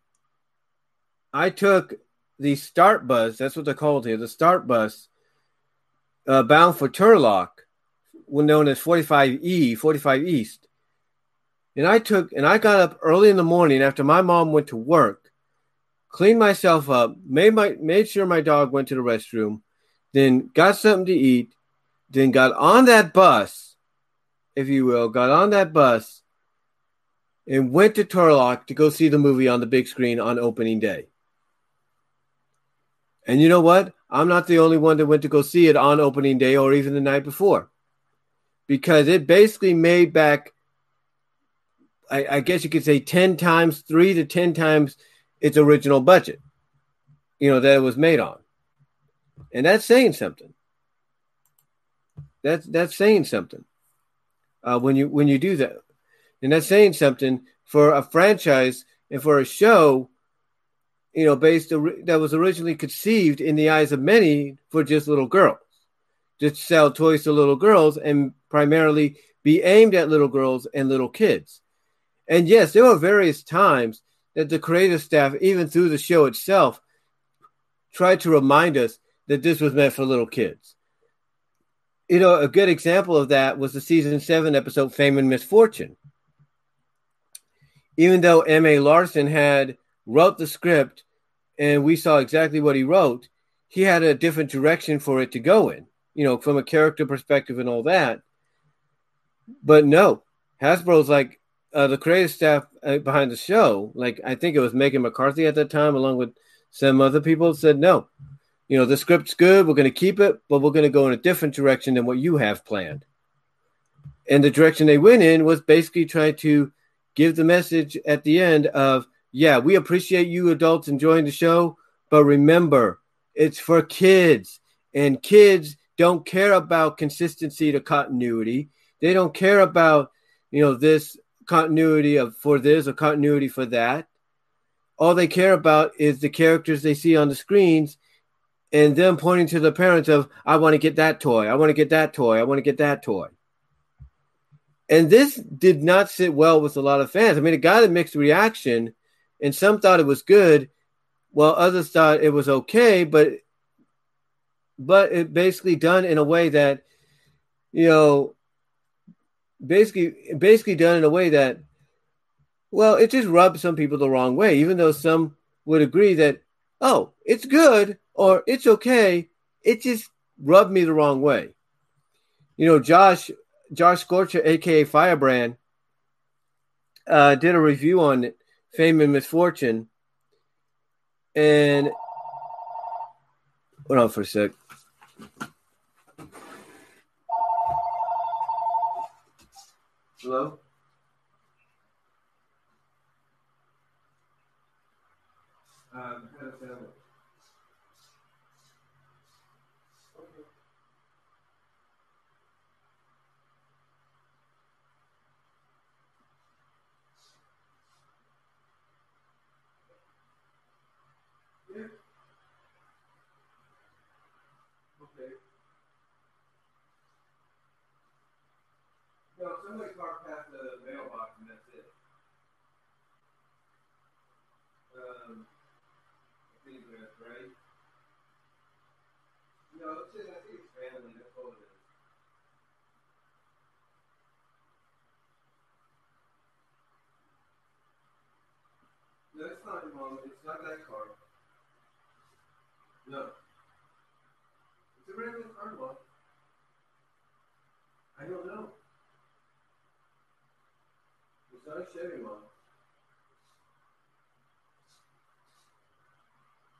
I took the start bus that's what they're called here the start bus uh, bound for Turlock known as 45E 45 East. And I took and I got up early in the morning after my mom went to work cleaned myself up, made my made sure my dog went to the restroom, then got something to eat, then got on that bus, if you will, got on that bus and went to Turlock to go see the movie on the big screen on opening day. And you know what? I'm not the only one that went to go see it on opening day or even the night before. Because it basically made back, I, I guess you could say 10 times, three to 10 times its original budget, you know, that it was made on. And that's saying something. That's that's saying something. Uh, when you when you do that. And that's saying something for a franchise and for a show, you know, based that was originally conceived in the eyes of many for just little girls, just sell toys to little girls and primarily be aimed at little girls and little kids. And yes, there were various times that the creative staff, even through the show itself, tried to remind us that this was meant for little kids. You know, a good example of that was the season seven episode Fame and Misfortune. Even though M.A. Larson had wrote the script and we saw exactly what he wrote, he had a different direction for it to go in, you know, from a character perspective and all that. But no, Hasbro's like uh, the creative staff uh, behind the show, like I think it was Meghan McCarthy at that time, along with some other people, said no. You know, the script's good. We're going to keep it, but we're going to go in a different direction than what you have planned. And the direction they went in was basically trying to give the message at the end of, yeah, we appreciate you adults enjoying the show, but remember, it's for kids, and kids don't care about consistency to continuity. They don't care about, you know, this continuity of for this or continuity for that. All they care about is the characters they see on the screens and them pointing to the parents of, I want to get that toy, I want to get that toy, I want to get that toy. And this did not sit well with a lot of fans. I mean, it got a mixed reaction, and some thought it was good, while others thought it was okay, but but it basically done in a way that, you know, basically basically done in a way that, well, it just rubbed some people the wrong way, even though some would agree that, oh, it's good or it's okay. It just rubbed me the wrong way. You know, Josh Josh Scorcher, aka Firebrand, uh, did a review on it, Fame and Misfortune. And hold on for a sec. Hello? Um, somebody parked past the mailbox and that's it. Um, I think that's right. No, it's just, I think it's family. That's all it is. No, it's not your mom. It's not that car. No. It's a regular car, Mom. I don't know. It's a Chevy,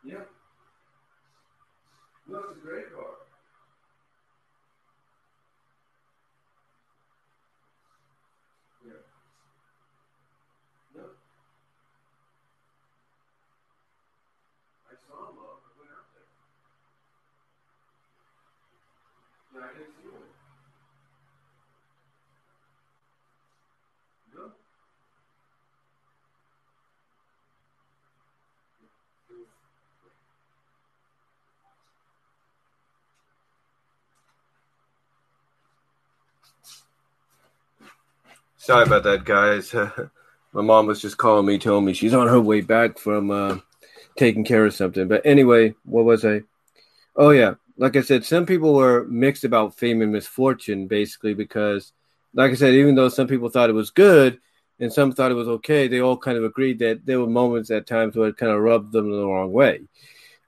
Yeah. It's a great. Yeah. No. I saw him, Mom. I went out there. Yeah, I didn't see him. Sorry about that, guys. My mom was just calling me, telling me she's on her way back from uh, taking care of something. But anyway, what was I? Oh, yeah. Like I said, some people were mixed about fame and misfortune, basically, because, like I said, even though some people thought it was good and some thought it was okay, they all kind of agreed that there were moments at times where it kind of rubbed them the wrong way.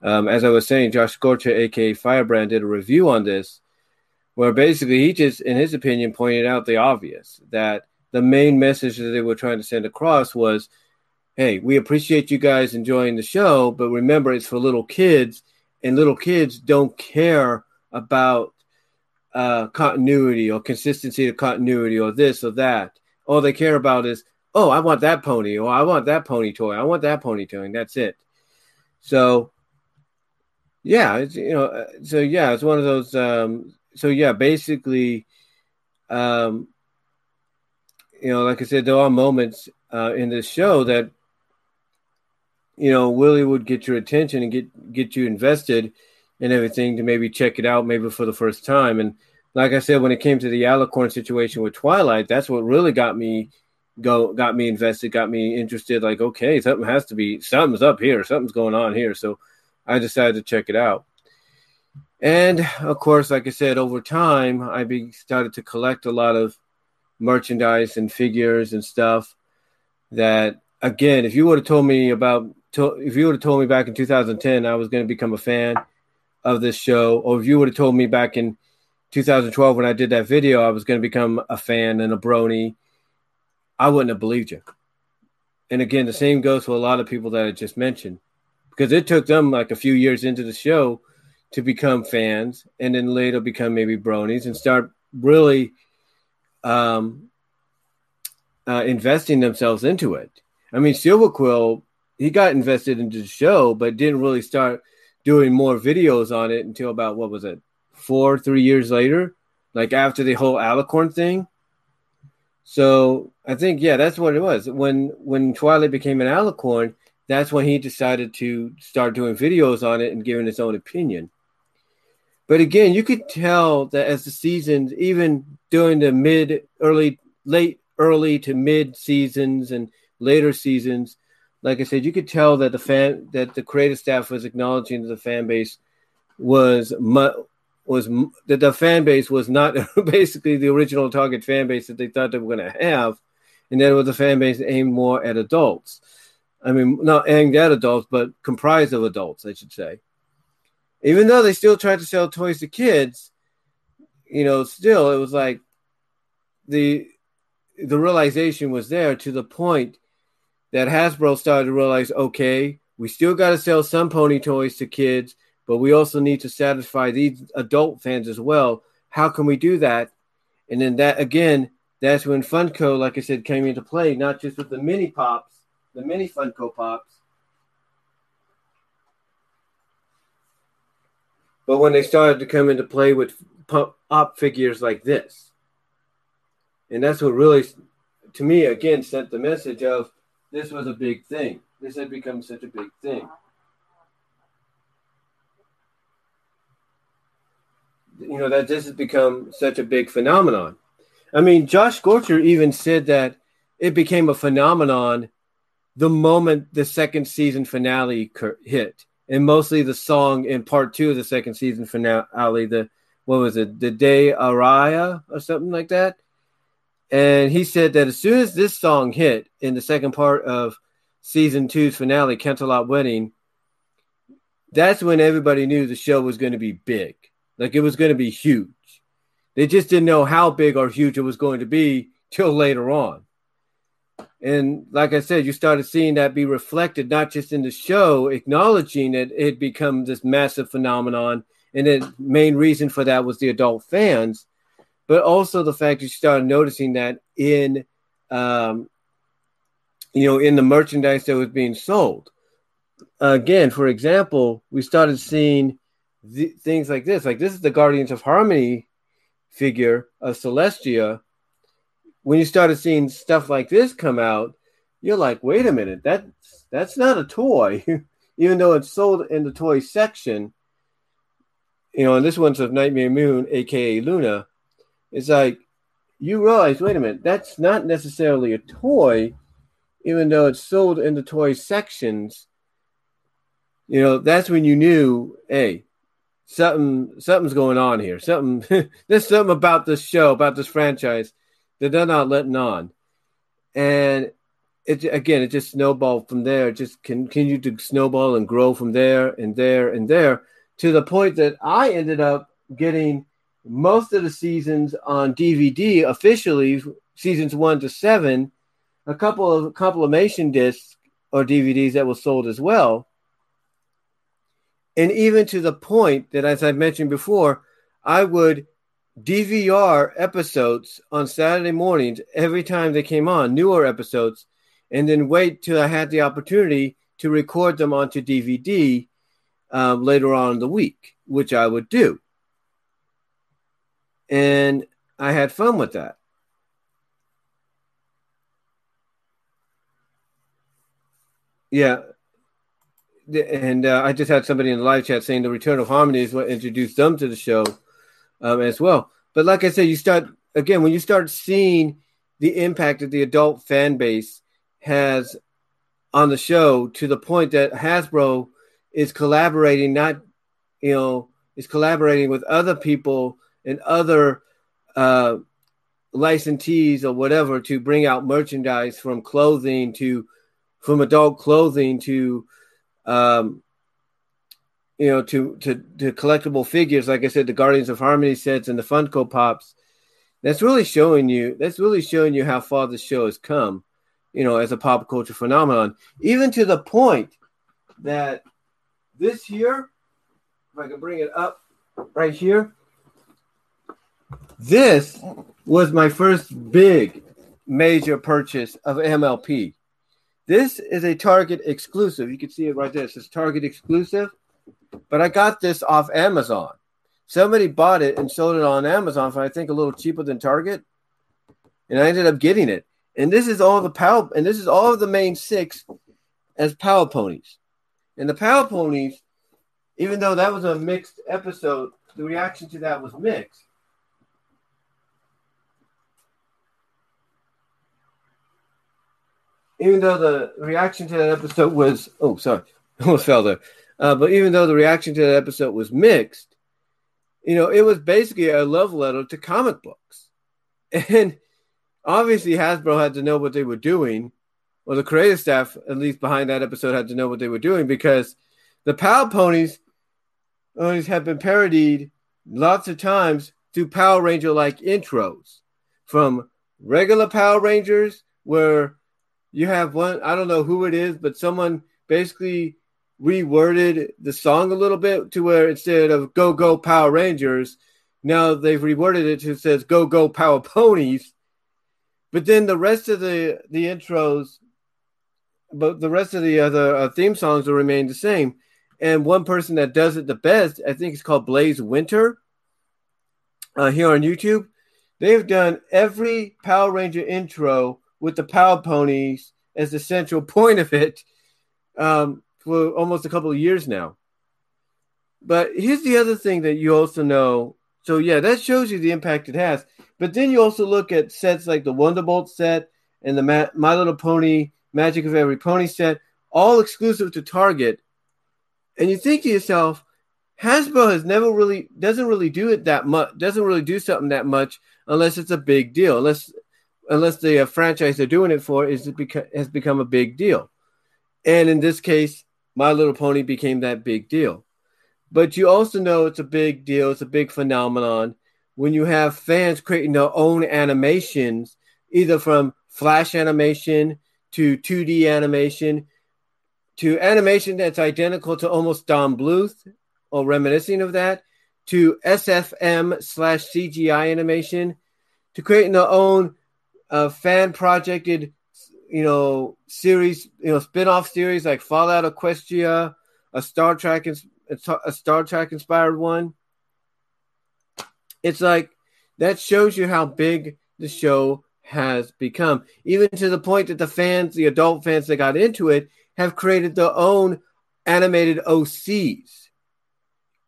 Um, as I was saying, Josh Scorcher, aka Firebrand, did a review on this, where basically he just, in his opinion, pointed out the obvious that the main message that they were trying to send across was hey, we appreciate you guys enjoying the show, but remember it's for little kids, and little kids don't care about uh, continuity or consistency of continuity or this or that. All they care about is, oh, I want that pony, or I want that pony toy, I want that pony toy, and that's it. So, yeah, it's, you know, uh, so yeah, it's one of those. Um, so yeah, basically, um, you know, like I said, there are moments uh, in this show that you know Willie would get your attention and get get you invested in everything to maybe check it out, maybe for the first time. And like I said, when it came to the Alicorn situation with Twilight, that's what really got me go got me invested, got me interested. Like, okay, something has to be something's up here, something's going on here. So I decided to check it out. And of course, like I said, over time, I be, started to collect a lot of merchandise and figures and stuff that again if you would have told me about if you would have told me back in 2010 I was going to become a fan of this show, or if you would have told me back in 2012 when I did that video I was going to become a fan and a brony, I wouldn't have believed you. And again, the same goes for a lot of people that I just mentioned, because it took them like a few years into the show to become fans, and then later become maybe bronies and start really um, uh, investing themselves into it. I mean, Silver Quill, he got invested into the show, but didn't really start doing more videos on it until about what was it, four, three years later, like after the whole Alicorn thing. So I think yeah, that's what it was. When when Twilight became an Alicorn, that's when he decided to start doing videos on it and giving his own opinion. But again, you could tell that as the seasons, even during the mid, early, late, early to mid seasons and later seasons, like I said, you could tell that the fan, that the creative staff was acknowledging that the fan base was was that the fan base was not basically the original target fan base that they thought they were going to have, and that it was a fan base aimed more at adults. I mean, not aimed at adults, but comprised of adults, I should say even though they still tried to sell toys to kids, you know, still it was like the the realization was there to the point that Hasbro started to realize, okay, we still got to sell some pony toys to kids, but we also need to satisfy these adult fans as well. How can we do that? And then that again, that's when Funko, like I said, came into play, not just with the mini pops, the mini Funko pops, But when they started to come into play with pop figures like this, and that's what really, to me, again, sent the message of this was a big thing. This had become such a big thing. You know, that this has become such a big phenomenon. I mean, Josh Scorcher even said that it became a phenomenon the moment the second season finale hit and mostly the song in part two of the second season finale. The what was it, the Day Aria or something like that. And he said that as soon as this song hit in the second part of season two's finale, Canterlot Wedding, that's when everybody knew the show was going to be big. Like it was going to be huge. They just didn't know how big or huge it was going to be till later on. And like I said, you started seeing that be reflected not just in the show, acknowledging that it become this massive phenomenon. And the main reason for that was the adult fans, but also the fact that you started noticing that in, um, you know, in the merchandise that was being sold. Again, for example, we started seeing th- things like this. Like this is the Guardians of Harmony figure of Celestia when you started seeing stuff like this come out, you're like, wait a minute, that's that's not a toy, even though it's sold in the toy section. You know, and this one's of Nightmare Moon, aka Luna. It's like you realize, wait a minute, that's not necessarily a toy, even though it's sold in the toy sections. You know, that's when you knew, hey, something something's going on here. Something there's something about this show, about this franchise they're not letting on. And it again, it just snowballed from there. It just continued to snowball and grow from there and there and there to the point that I ended up getting most of the seasons on DVD officially, seasons one to seven, a couple of compilation discs or DVDs that were sold as well. And even to the point that, as I mentioned before, I would DVR episodes on Saturday mornings every time they came on, newer episodes, and then wait till I had the opportunity to record them onto DVD um, later on in the week, which I would do. And I had fun with that. Yeah. And uh, I just had somebody in the live chat saying the return of harmony is what introduced them to the show um, as well. But like I said, you start again when you start seeing the impact that the adult fan base has on the show to the point that Hasbro is collaborating, not you know, is collaborating with other people and other uh, licensees or whatever to bring out merchandise from clothing to from adult clothing to um, you know, to, to to collectible figures, like I said, the Guardians of Harmony sets and the Funko Pops. That's really showing you. That's really showing you how far the show has come, you know, as a pop culture phenomenon. Even to the point that this year, if I can bring it up right here, this was my first big major purchase of MLP. This is a Target exclusive. You can see it right there. It says Target exclusive. But I got this off Amazon. Somebody bought it and sold it on Amazon for I think a little cheaper than Target. And I ended up getting it. And this is all the power and this is all of the main six as power ponies. And the power ponies, even though that was a mixed episode, the reaction to that was mixed. even though the reaction to that episode was oh sorry almost fell there uh, but even though the reaction to that episode was mixed you know it was basically a love letter to comic books. And obviously hasbro had to know what they were doing. Or the creative staff at least behind that episode had to know what they were doing because the power ponies ponies have been parodied lots of times through power ranger like intros from regular power rangers where you have one, I don't know who it is, but someone basically reworded the song a little bit to where instead of go go Power Rangers, now they've reworded it to says go go Power Ponies. But then the rest of the the intros, but the rest of the other uh, theme songs will remain the same. And one person that does it the best, I think, it's called Blaze Winter. Uh, here on YouTube, they've done every Power Ranger intro with the Power Ponies as the central point of it um, for almost a couple of years now. But here's the other thing that you also know. So yeah, that shows you the impact it has. But then you also look at sets like the Wonderbolt set and the Ma- My Little Pony Magic of Every Pony set, all exclusive to Target. And you think to yourself, Hasbro has never really doesn't really do it that much, doesn't really do something that much unless it's a big deal, unless unless the uh, franchise they're doing it for is it beca- has become a big deal. And in this case, My Little Pony became that big deal. But you also know it's a big deal, it's a big phenomenon when you have fans creating their own animations, either from flash animation to 2D animation to animation that's identical to almost Don Bluth or reminiscing of that to SFM slash CGI animation to creating their own uh, a fan projected, you know, series, you know, spin-off series like Fallout Equestria, a Star Trek, a Star Trek inspired one. It's like that shows you how big the show has become, even to the point that the fans, the adult fans that got into it, have created their own animated OCs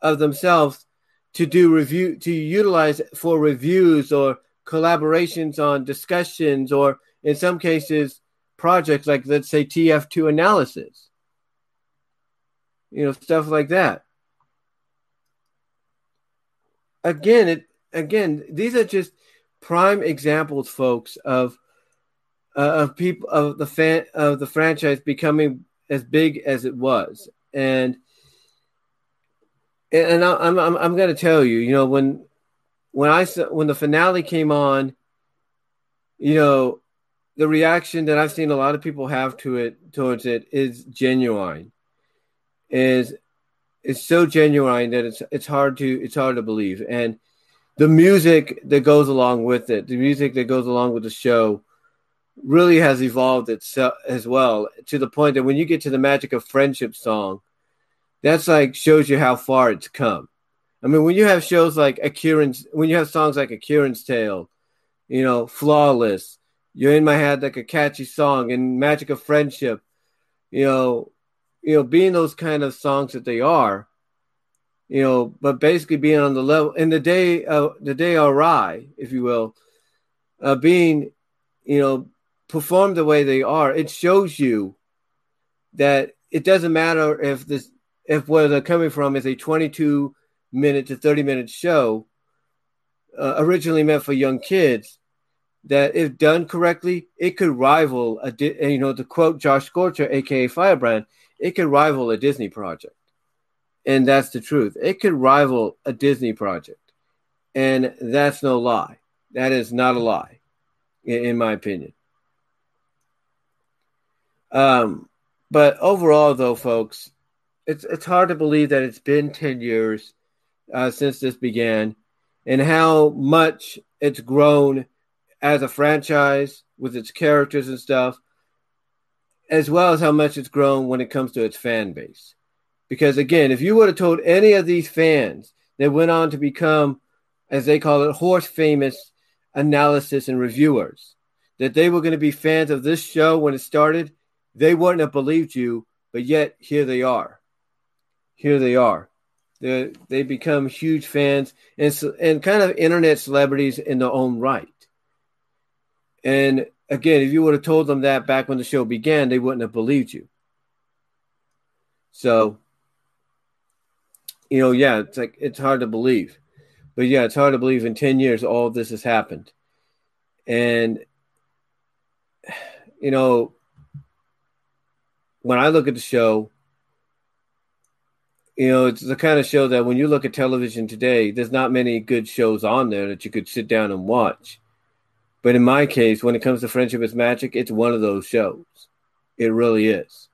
of themselves to do review to utilize for reviews or collaborations on discussions or in some cases projects like let's say TF2 analysis. You know, stuff like that. Again, it again, these are just prime examples, folks, of uh, of people of the fan of the franchise becoming as big as it was, and and I'm I'm I'm going to tell you, you know, when when I when the finale came on, you know, the reaction that I've seen a lot of people have to it towards it is genuine. Is it's so genuine that it's it's hard to it's hard to believe. And the music that goes along with it, the music that goes along with the show really has evolved itself as well to the point that when you get to the magic of friendship song, that's like shows you how far it's come. I mean, when you have shows like A Kirin's, when you have songs like A Kirin's Tale, you know, Flawless, You're in My Head like a catchy song, and Magic of Friendship, you know, you know, being those kind of songs that they are, you know, but basically being on the level in the day, uh, the Day Aria, if you will, uh, being, you know, performed the way they are, it shows you that it doesn't matter if this, if where they're coming from is a 22 minute to 30 minute show uh, originally meant for young kids that if done correctly it could rival a you know to quote josh scorcher aka firebrand it could rival a Disney project. And that's the truth. It could rival a Disney project. And that's no lie. That is not a lie, in, my opinion. Um, but overall, though, folks, it's it's hard to believe that it's been 10 years uh, since this began and how much it's grown as a franchise with its characters and stuff, as well as how much it's grown when it comes to its fan base. Because again, if you would have told any of these fans that went on to become, as they call it, horse famous analysis and reviewers, that they were going to be fans of this show when it started, they wouldn't have believed you. But yet, here they are. Here they are. They they become huge fans and and kind of internet celebrities in their own right. And again, if you would have told them that back when the show began, they wouldn't have believed you. So, you know, yeah, it's like it's hard to believe. But yeah, it's hard to believe in 10 years all this has happened. And you know, when I look at the show, you know, it's the kind of show that when you look at television today, there's not many good shows on there that you could sit down and watch. But in my case, when it comes to Friendship is Magic, it's one of those shows. It really is.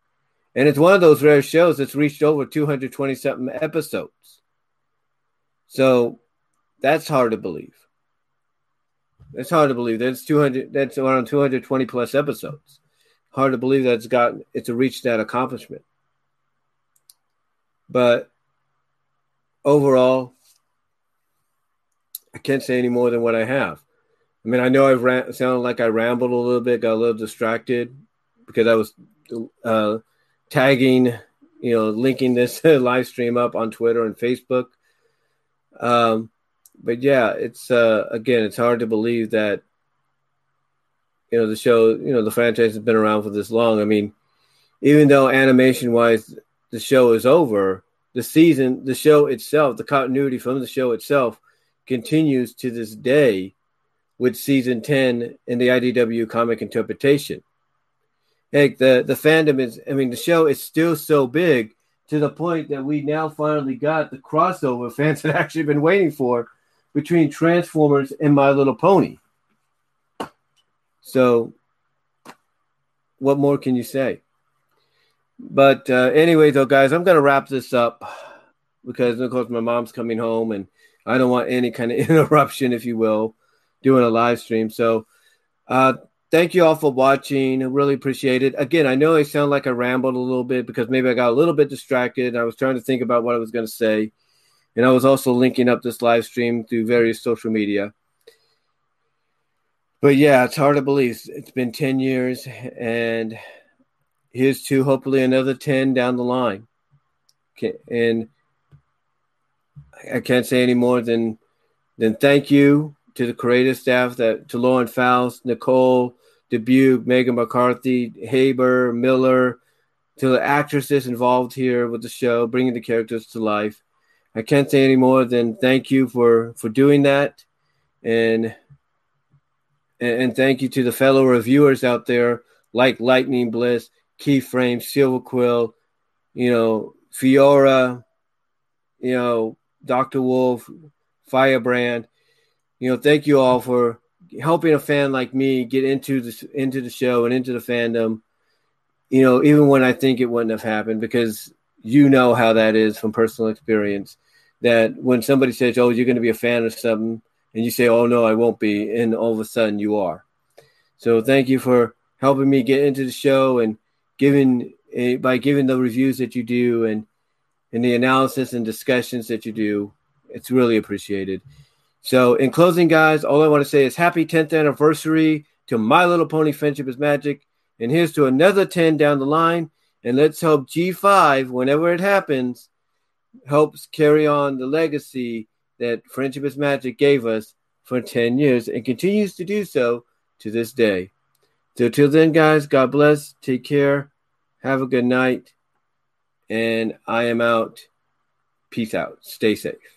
And it's one of those rare shows that's reached over 220 something episodes. So that's hard to believe. It's hard to believe that's 200 that's around 220 plus episodes. Hard to believe that it's got it's reached that accomplishment. But overall, I can't say any more than what I have. I mean, I know I've ran, sounded like I rambled a little bit, got a little distracted because I was uh, tagging, you know, linking this live stream up on Twitter and Facebook. Um, but yeah, it's uh, again, it's hard to believe that you know the show, you know, the franchise has been around for this long. I mean, even though animation wise, the show is over, the season, the show itself, the continuity from the show itself continues to this day with season 10 in the IDW comic interpretation. Heck, the, the fandom is, I mean, the show is still so big to the point that we now finally got the crossover fans had actually been waiting for between Transformers and My Little Pony. So, what more can you say? But uh, anyway, though, guys, I'm going to wrap this up because, of course, my mom's coming home and I don't want any kind of interruption, if you will, doing a live stream. So, uh, thank you all for watching. I really appreciate it. Again, I know I sound like I rambled a little bit because maybe I got a little bit distracted. I was trying to think about what I was going to say. And I was also linking up this live stream through various social media. But yeah, it's hard to believe. It's been 10 years and here's to hopefully another 10 down the line. Okay, and I can't say any more than than thank you to the creative staff that to Lauren Faust, Nicole, Dubuc, Meghan McCarthy, Haber, Miller, to the actresses involved here with the show, bringing the characters to life. I can't say any more than thank you for for doing that, and and thank you to the fellow reviewers out there like Lightning Bliss, Keyframe, Silver Quill, you know, Fiora, you know, Dr. Wolf, Firebrand. You know, thank you all for helping a fan like me get into the into the show and into the fandom. You know, even when I think it wouldn't have happened, because you know how that is from personal experience. That when somebody says, "Oh, you're going to be a fan of something," and you say, "Oh no, I won't be," and all of a sudden you are. So thank you for helping me get into the show and giving eh, by giving the reviews that you do and and the analysis and discussions that you do. It's really appreciated. So, in closing, guys, all I want to say is happy 10th anniversary to My Little Pony Friendship is Magic. And here's to another 10 down the line. And let's hope G5, whenever it happens, helps carry on the legacy that Friendship is Magic gave us for 10 years and continues to do so to this day. So till then, guys, God bless. Take care. Have a good night. And I am out. Peace out. Stay safe.